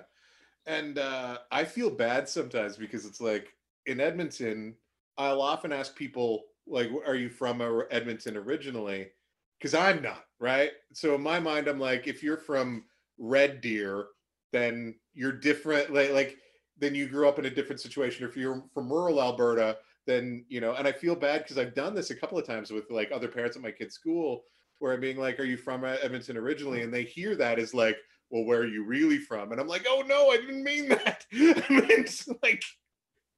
And uh I feel bad sometimes because it's like in Edmonton, I'll often ask people like, "Are you from Edmonton originally?" Because I'm not, right? So in my mind, I'm like, if you're from Red Deer, then you're different. Like, like then you grew up in a different situation. If you're from rural Alberta, then you know. And I feel bad because I've done this a couple of times with like other parents at my kid's school, where I'm being like, "Are you from uh, Edmonton originally?" And they hear that as like, "Well, where are you really from?" And I'm like, "Oh no, I didn't mean that." I meant like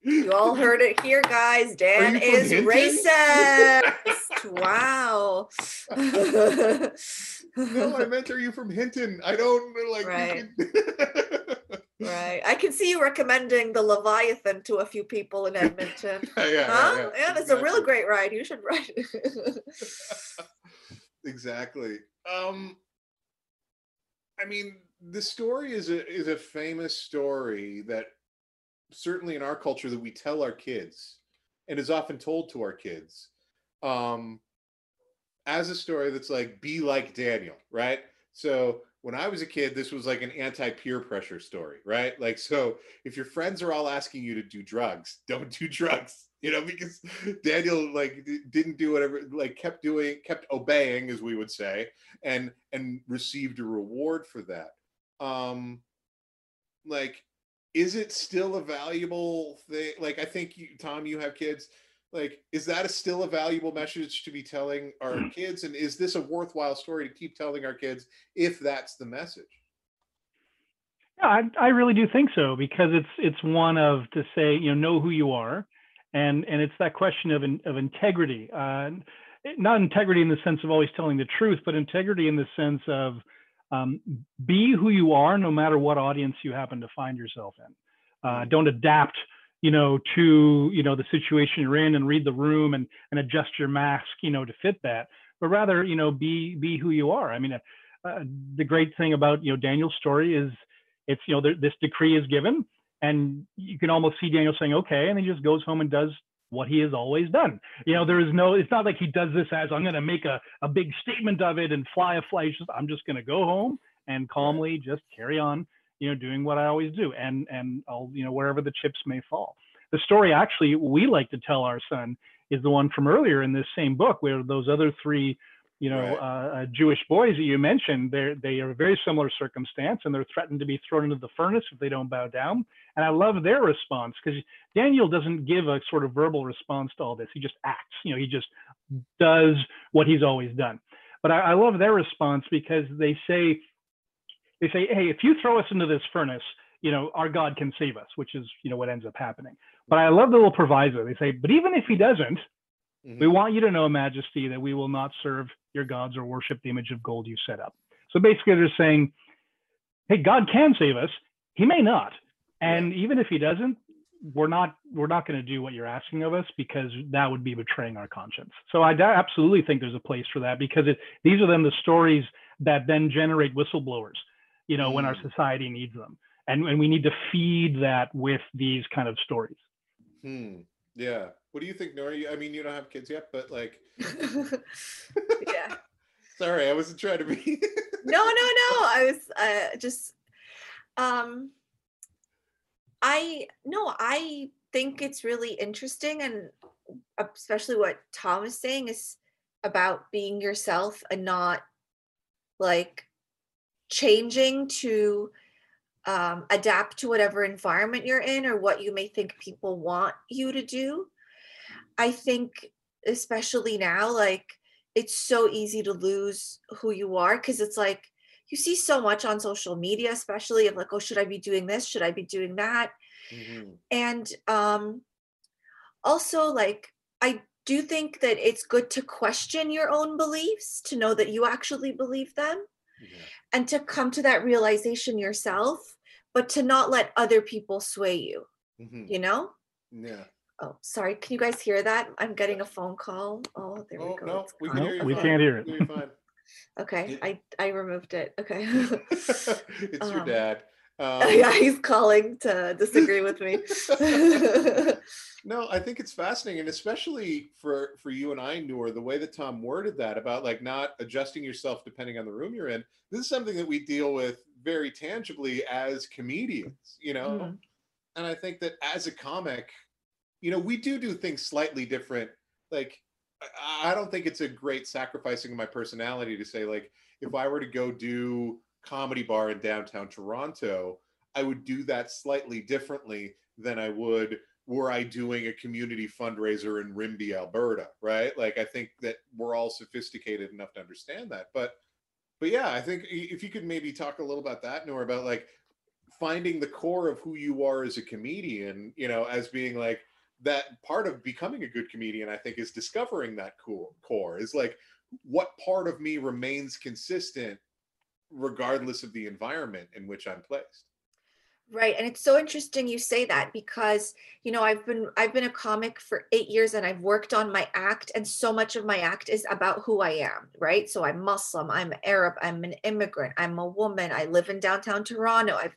you all heard it here, guys. Dan is racist. wow. no, I meant, are you from Hinton? I don't like. Right. right. I can see you recommending the Leviathan to a few people in Edmonton. yeah, yeah, huh? yeah, yeah, yeah, that's exactly. a real great ride. You should ride. it. exactly. Um, I mean, the story is a is a famous story that certainly in our culture that we tell our kids and is often told to our kids um, as a story that's like be like Daniel, right? So when I was a kid, this was like an anti-peer pressure story, right? Like so if your friends are all asking you to do drugs, don't do drugs. You know, because Daniel like didn't do whatever, like kept doing, kept obeying, as we would say, and and received a reward for that. Um, like is it still a valuable thing? Like I think you, Tom, you have kids. Like, is that a still a valuable message to be telling our mm. kids? And is this a worthwhile story to keep telling our kids if that's the message? Yeah, I, I really do think so because it's it's one of to say you know know who you are, and and it's that question of of integrity, uh, not integrity in the sense of always telling the truth, but integrity in the sense of um, be who you are, no matter what audience you happen to find yourself in. Uh, mm. don't adapt, you know, to you know the situation you're in and read the room and and adjust your mask, you know, to fit that. But rather, you know, be be who you are. I mean, uh, uh the great thing about you know Daniel's story is it's you know there, this decree is given, and you can almost see Daniel saying, okay, and he just goes home and does what he has always done. You know, there is no, it's not like he does this as I'm going to make a, a big statement of it and fly a flag. Just, I'm just going to go home and calmly just carry on, you know, doing what I always do. And, and I'll, you know, wherever the chips may fall. The story actually we like to tell our son is the one from earlier in this same book where those other three you know, right. uh, uh, Jewish boys that you mentioned, they they are a very similar circumstance, and they're threatened to be thrown into the furnace if they don't bow down. And I love their response because Daniel doesn't give a sort of verbal response to all this; he just acts. You know, he just does what he's always done. But I, I love their response because they say, they say, "Hey, if you throw us into this furnace, you know, our God can save us," which is you know what ends up happening. But I love the little proviso. They say, "But even if he doesn't." Mm-hmm. We want you to know, Majesty, that we will not serve your gods or worship the image of gold you set up. So basically, they're saying, hey, God can save us. He may not. And yeah. even if he doesn't, we're not we're not going to do what you're asking of us because that would be betraying our conscience. So I absolutely think there's a place for that because it, these are then the stories that then generate whistleblowers, you know, mm. when our mm. society needs them. And, and we need to feed that with these kind of stories. Hmm. Yeah. What do you think, Nora? I mean, you don't have kids yet, but like, yeah. Sorry, I wasn't trying to be. no, no, no. I was uh, just, um, I no, I think it's really interesting, and especially what Tom is saying is about being yourself and not like changing to um, adapt to whatever environment you're in or what you may think people want you to do. I think, especially now, like it's so easy to lose who you are because it's like you see so much on social media, especially of like, oh, should I be doing this? Should I be doing that? Mm-hmm. And um, also, like, I do think that it's good to question your own beliefs to know that you actually believe them yeah. and to come to that realization yourself, but to not let other people sway you, mm-hmm. you know? Yeah. Oh, sorry. Can you guys hear that? I'm getting a phone call. Oh, there oh, we go. No, we, can we can't hear it. okay, I I removed it. Okay. it's um, your dad. Um, yeah, he's calling to disagree with me. no, I think it's fascinating, and especially for for you and I, Nour, the way that Tom worded that about like not adjusting yourself depending on the room you're in. This is something that we deal with very tangibly as comedians, you know. Mm-hmm. And I think that as a comic, you know, we do do things slightly different. Like, I don't think it's a great sacrificing of my personality to say, like, if I were to go do comedy bar in downtown Toronto, I would do that slightly differently than I would were I doing a community fundraiser in Rimbey, Alberta, right? Like I think that we're all sophisticated enough to understand that. But but yeah, I think if you could maybe talk a little about that, Nora, about like finding the core of who you are as a comedian, you know, as being like, that part of becoming a good comedian, I think, is discovering that cool core. Is like what part of me remains consistent regardless of the environment in which I'm placed. Right. And it's so interesting you say that because, you know, I've been I've been a comic for 8 years and I've worked on my act and so much of my act is about who I am, right? So I'm Muslim, I'm Arab, I'm an immigrant, I'm a woman, I live in downtown Toronto. I've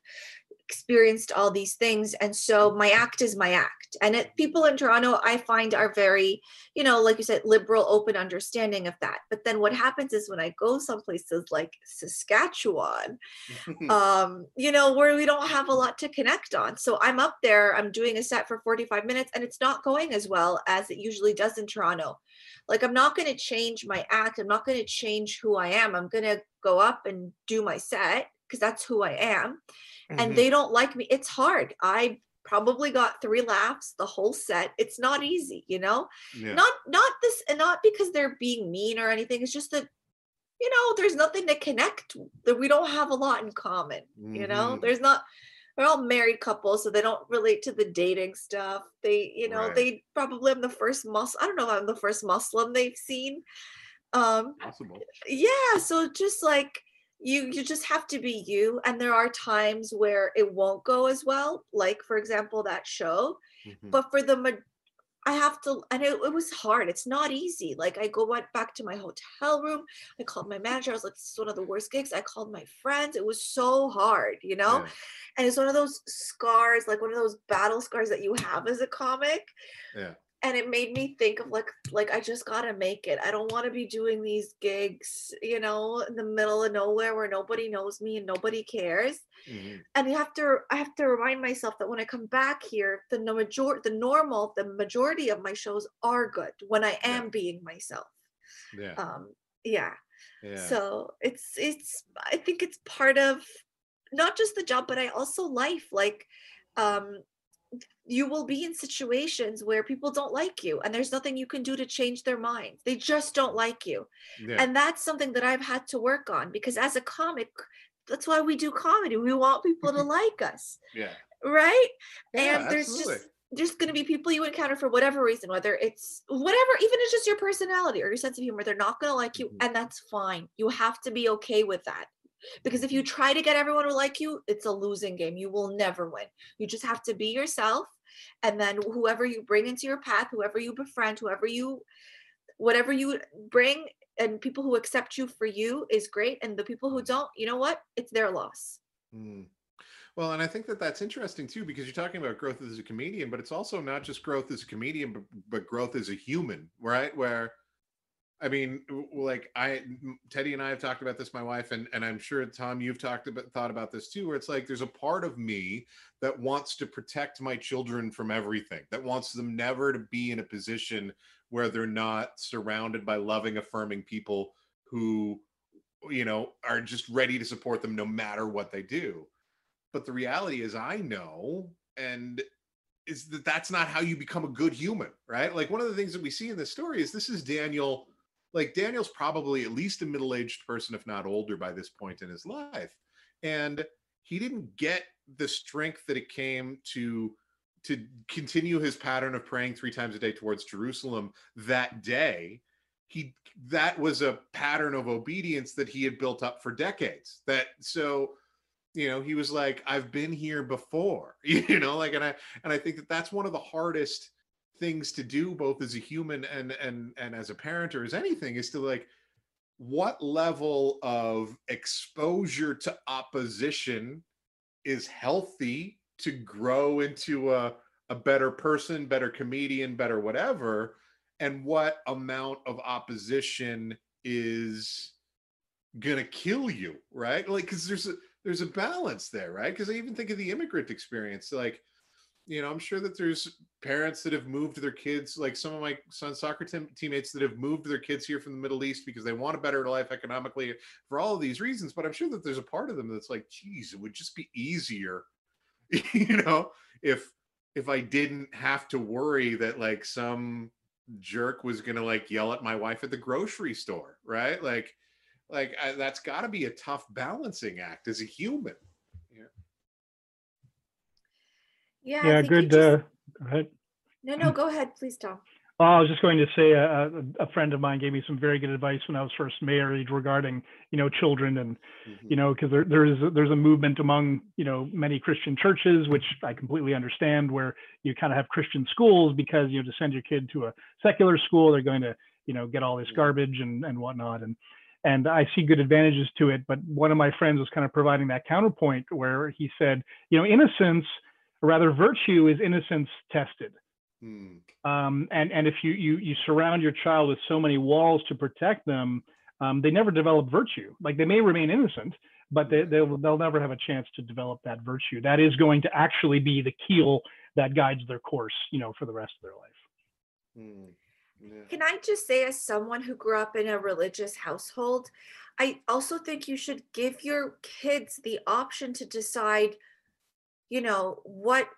experienced all these things and so my act is my act. And it, people in toronto i find are very you know like you said liberal open understanding of that. But then what happens is when i go some places like saskatchewan um you know where we don't have a lot to connect on. So i'm up there i'm doing a set for 45 minutes and it's not going as well as it usually does in toronto. Like i'm not going to change my act i'm not going to change who i am. I'm going to go up and do my set because that's who i am mm-hmm. and they don't like me it's hard i probably got three laughs the whole set it's not easy you know yeah. not not this and not because they're being mean or anything it's just that you know there's nothing to connect that we don't have a lot in common mm-hmm. you know mm-hmm. there's not they're all married couples so they don't relate to the dating stuff they you know right. they probably am the first muslim i don't know if i'm the first muslim they've seen um Possible. yeah so just like you you just have to be you and there are times where it won't go as well like for example that show mm-hmm. but for the I have to, and it, it, was hard. It's not easy. Like I go went back to my hotel room. I called my manager. I was like, "This is one of the worst gigs." I called my friends. It was so hard, you know. Yeah. And it's one of those scars, like one of those battle scars that you have as a comic. Yeah and it made me think of like like i just gotta make it i don't want to be doing these gigs you know in the middle of nowhere where nobody knows me and nobody cares mm-hmm. and you have to i have to remind myself that when i come back here the major the normal the majority of my shows are good when i am yeah. being myself yeah um yeah. yeah so it's it's i think it's part of not just the job but i also life like um you will be in situations where people don't like you and there's nothing you can do to change their minds they just don't like you. Yeah. and that's something that i've had to work on because as a comic that's why we do comedy. We want people to like us. Yeah. Right? Yeah, and there's absolutely. just there's going to be people you encounter for whatever reason whether it's whatever even it's just your personality or your sense of humor they're not going to like you mm-hmm. and that's fine. You have to be okay with that because if you try to get everyone to like you it's a losing game. You will never win. You just have to be yourself and then whoever you bring into your path whoever you befriend whoever you whatever you bring and people who accept you for you is great and the people who don't you know what? It's their loss. Mm. well and i think that that's interesting too because you're talking about growth as a comedian but it's also not just growth as a comedian but, but growth as a human right? Where I mean, like I, Teddy and I have talked about this, my wife, and and I'm sure Tom, you've talked about thought about this too, where it's like there's a part of me that wants to protect my children from everything, that wants them never to be in a position where they're not surrounded by loving, affirming people who, you know, are just ready to support them no matter what they do. But the reality is, I know, and is that that's not how you become a good human, right? Like one of the things that we see in this story is this is Daniel like Daniel's probably at least a middle aged person, if not older, by this point in his life. And he didn't get the strength that it came to to continue his pattern of praying three times a day towards Jerusalem that day he that was a pattern of obedience that he had built up for decades that so you know he was like i've been here before you know like and i and i think that that's one of the hardest things to do both as a human and and and as a parent or as anything is to like what level of exposure to opposition is healthy to grow into a, a better person better comedian better whatever and what amount of opposition is gonna kill you right? Like because there's a there's a balance there right? Because i even think of the immigrant experience like you know, I'm sure that there's parents that have moved their kids, like some of my son's soccer team, teammates that have moved their kids here from the Middle East because they want a better life economically for all of these reasons. But I'm sure that there's a part of them that's like, geez, it would just be easier, you know, if if I didn't have to worry that like some jerk was gonna like yell at my wife at the grocery store, right? Like, like I, that's got to be a tough balancing act as a human. Yeah. Yeah, good. Just... Uh, go ahead. No, no, go ahead, please, Tom. Well, I was just going to say uh, a, a, friend of mine gave me some very good advice when I was first married regarding, you know, children and, mm-hmm. you know, because there, there's there's a movement among, you know, many Christian churches, which I completely understand, where you kind of have Christian schools because you know to send your kid to a secular school, they're going to, you know, get all this garbage and and whatnot, and and I see good advantages to it. But one of my friends was kind of providing that counterpoint where he said, you know, innocence or rather virtue is innocence tested. Hmm. Um, and and if you, you you surround your child with so many walls to protect them, um, they never develop virtue. Like they may remain innocent, but they, they'll they'll never have a chance to develop that virtue. That is going to actually be the keel that guides their course, you know, for the rest of their life. Hmm. Yeah. Can I just say, as someone who grew up in a religious household, I also think you should give your kids the option to decide you know what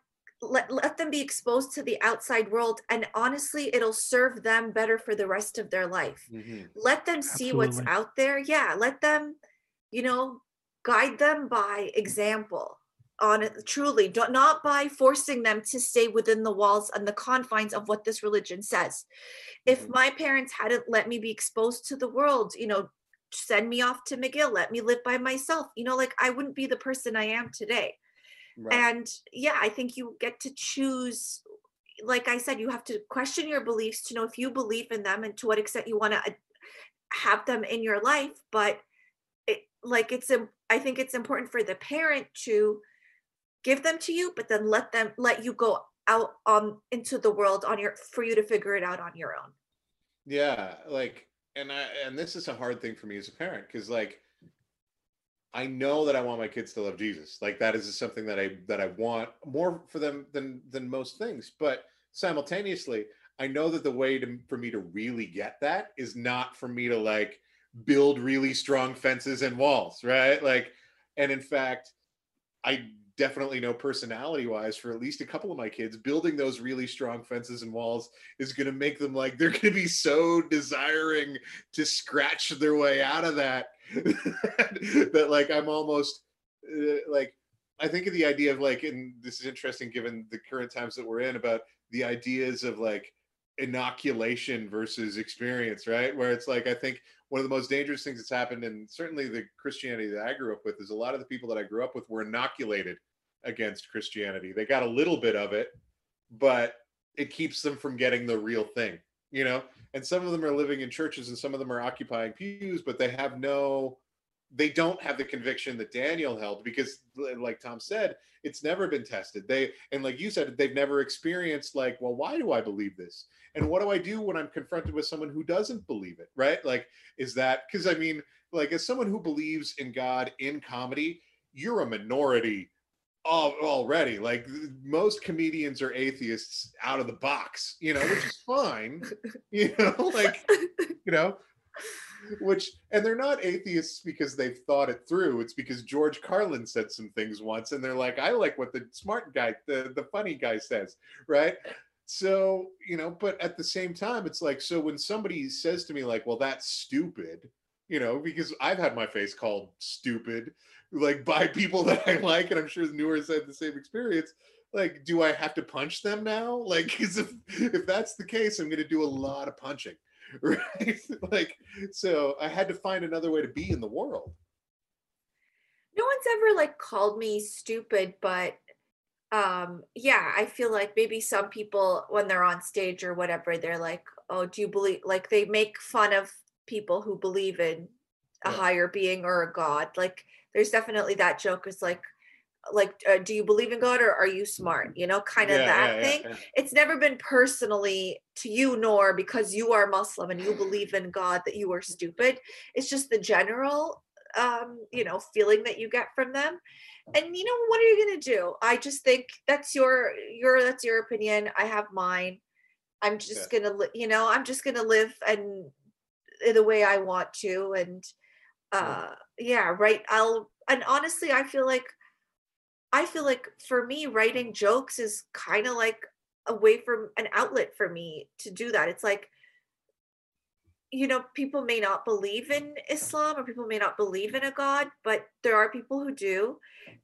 let, let them be exposed to the outside world and honestly it'll serve them better for the rest of their life mm-hmm. let them see Absolutely. what's out there yeah let them you know guide them by example on it truly don't, not by forcing them to stay within the walls and the confines of what this religion says if mm-hmm. my parents hadn't let me be exposed to the world you know send me off to mcgill let me live by myself you know like i wouldn't be the person i am today right. and yeah i think you get to choose like i said you have to question your beliefs to know if you believe in them and to what extent you want to have them in your life but it, like it's a, i think it's important for the parent to give them to you but then let them let you go out um into the world on your for you to figure it out on your own yeah like and i and this is a hard thing for me as a parent because like i know that i want my kids to love jesus. Like that is something that i that i want more for them than than most things. But simultaneously i know that the way to for me to really get that is not for me to like build really strong fences and walls right? Like and in fact i definitely know personality wise for at least a couple of my kids building those really strong fences and walls is going to make them like they're going to be so desiring to scratch their way out of that that like i'm almost uh, like i think of the idea of like and this is interesting given the current times that we're in about the ideas of like inoculation versus experience right where it's like i think one of the most dangerous things that's happened, and certainly the Christianity that I grew up with, is a lot of the people that I grew up with were inoculated against Christianity. They got a little bit of it, but it keeps them from getting the real thing, you know? And some of them are living in churches and some of them are occupying pews, but they have no, they don't have the conviction that Daniel held because, like Tom said, it's never been tested. They, and like you said, they've never experienced, like, well, why do I believe this? and what do i do when i'm confronted with someone who doesn't believe it right like is that because i mean like as someone who believes in god in comedy you're a minority already like most comedians are atheists out of the box you know which is fine you know like you know which and they're not atheists because they've thought it through it's because george carlin said some things once and they're like i like what the smart guy the, the funny guy says right? So you know but at the same time it's like so when somebody says to me like well that's stupid you know because i've had my face called stupid like by people that i like and i'm sure Nour had the same experience like do i have to punch them now? Like because if if that's the case i'm going to do a lot of punching right? Like so i had to find another way to be in the world. No one's ever like called me stupid but um yeah i feel like maybe some people when they're on stage or whatever they're like oh do you believe like they make fun of people who believe in a yeah. higher being or a god like there's definitely that joke is like like uh, do you believe in god or are you smart? You know kind of yeah, that yeah, thing. it's never been personally to you Nour because you are muslim and you believe in god that you are stupid. It's just the general um you know feeling that you get from them. And you know what are you going to do? I just think that's your your that's your opinion. I have mine. I'm just yeah. going to you know i'm just going to live and the way i want to and uh yeah right i'll and honestly i feel like i feel like for me writing jokes is kind of like a way for an outlet for me to do that it's like you know, people may not believe in Islam or people may not believe in a God, but there are people who do.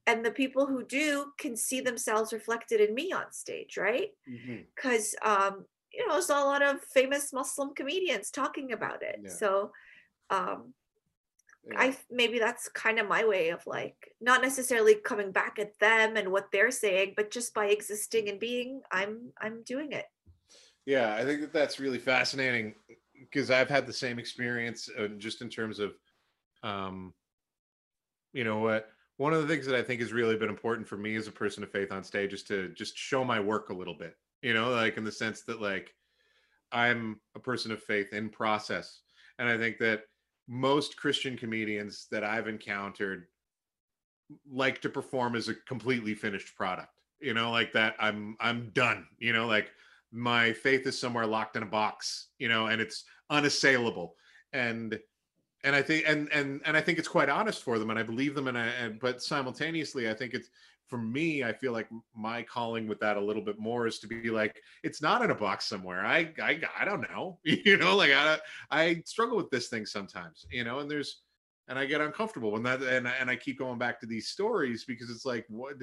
And the people who do can see themselves reflected in me on stage, right? Because, mm-hmm. um, you know, there's a lot of famous Muslim comedians talking about it. Yeah. So, um, yeah. I maybe that's kind of my way of like not necessarily coming back at them and what they're saying, but just by existing and being, I'm I'm doing it. Yeah, I think that that's really fascinating because I've had the same experience uh, just in terms of, um, you know what. One of the things that I think has really been important for me as a person of faith on stage is to just show my work a little bit. You know, like in the sense that like I'm a person of faith in process, and I think that most Christian comedians that I've encountered like to perform as a completely finished product. You know, like that. I'm I'm done. You know, like my faith is somewhere locked in a box you know and it's unassailable and and i think and and and i think it's quite honest for them and i believe them and i and, but simultaneously i think it's for me i feel like my calling with that a little bit more is to be like it's not in a box somewhere i i, I don't know you know like i i struggle with this thing sometimes you know and there's and i get uncomfortable when that and, and i keep going back to these stories because it's like what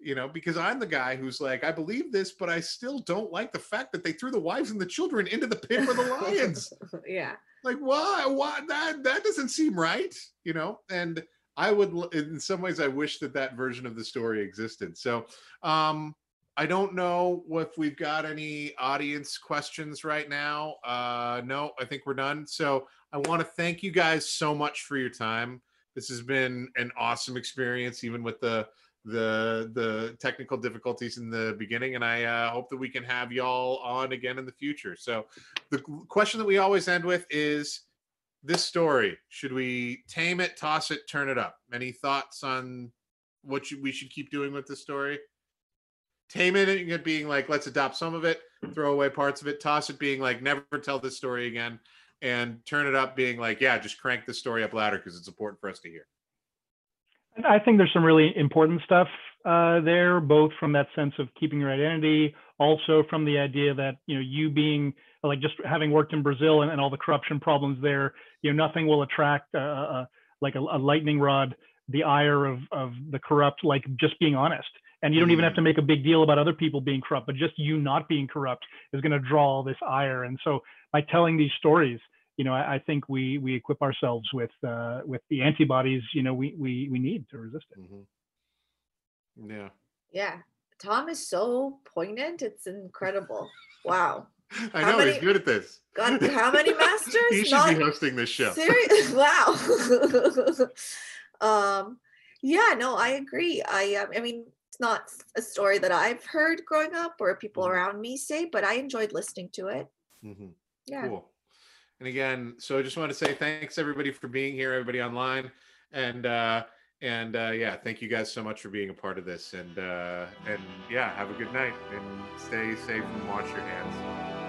you know, because I'm the guy who's like, I believe this, but I still don't like the fact that they threw the wives and the children into the pit for the lions. yeah. like why? Why that that doesn't seem right, you know? And I would, in some ways, I wish that that version of the story existed. So, um, I don't know if we've got any audience questions right now. Uh, no, I think we're done. So I want to thank you guys so much for your time. This has been an awesome experience, even with the the the technical difficulties in the beginning and i uh, hope that we can have y'all on again in the future so the question that we always end with is this story should we tame it toss it turn it up? Any thoughts on what should, we should keep doing with this story? Tame it it being like let's adopt some of it throw away parts of it toss it being like never tell this story again and turn it up being like yeah just crank the story up louder because it's important for us to hear. I think there's some really important stuff uh, there, both from that sense of keeping your identity, also from the idea that you know you being like just having worked in Brazil and, and all the corruption problems there, you know nothing will attract uh, uh, like a, a, lightning rod the ire of of the corrupt, like just being honest. And you don't even have to make a big deal about other people being corrupt, but just you not being corrupt is going to draw all this ire. And so by telling these stories, you know, I, I, think we we equip ourselves with uh, with the antibodies, you know, we we we need to resist it. Mm-hmm. Yeah. Yeah. Tom is so poignant. It's incredible. Wow. I know many, he's good at this. God, how many masters? he should Not, be hosting this show. Serious? Wow. um, yeah, no, I agree. I, um, I mean, it's not a story that I've heard growing up or people mm-hmm. around me say, but I enjoyed listening to it. Mm-hmm. Yeah. Cool. And again, so I just want to say thanks everybody for being here, everybody online, and uh, and uh, yeah, thank you guys so much for being a part of this, and uh, and yeah, have a good night and stay safe and wash your hands.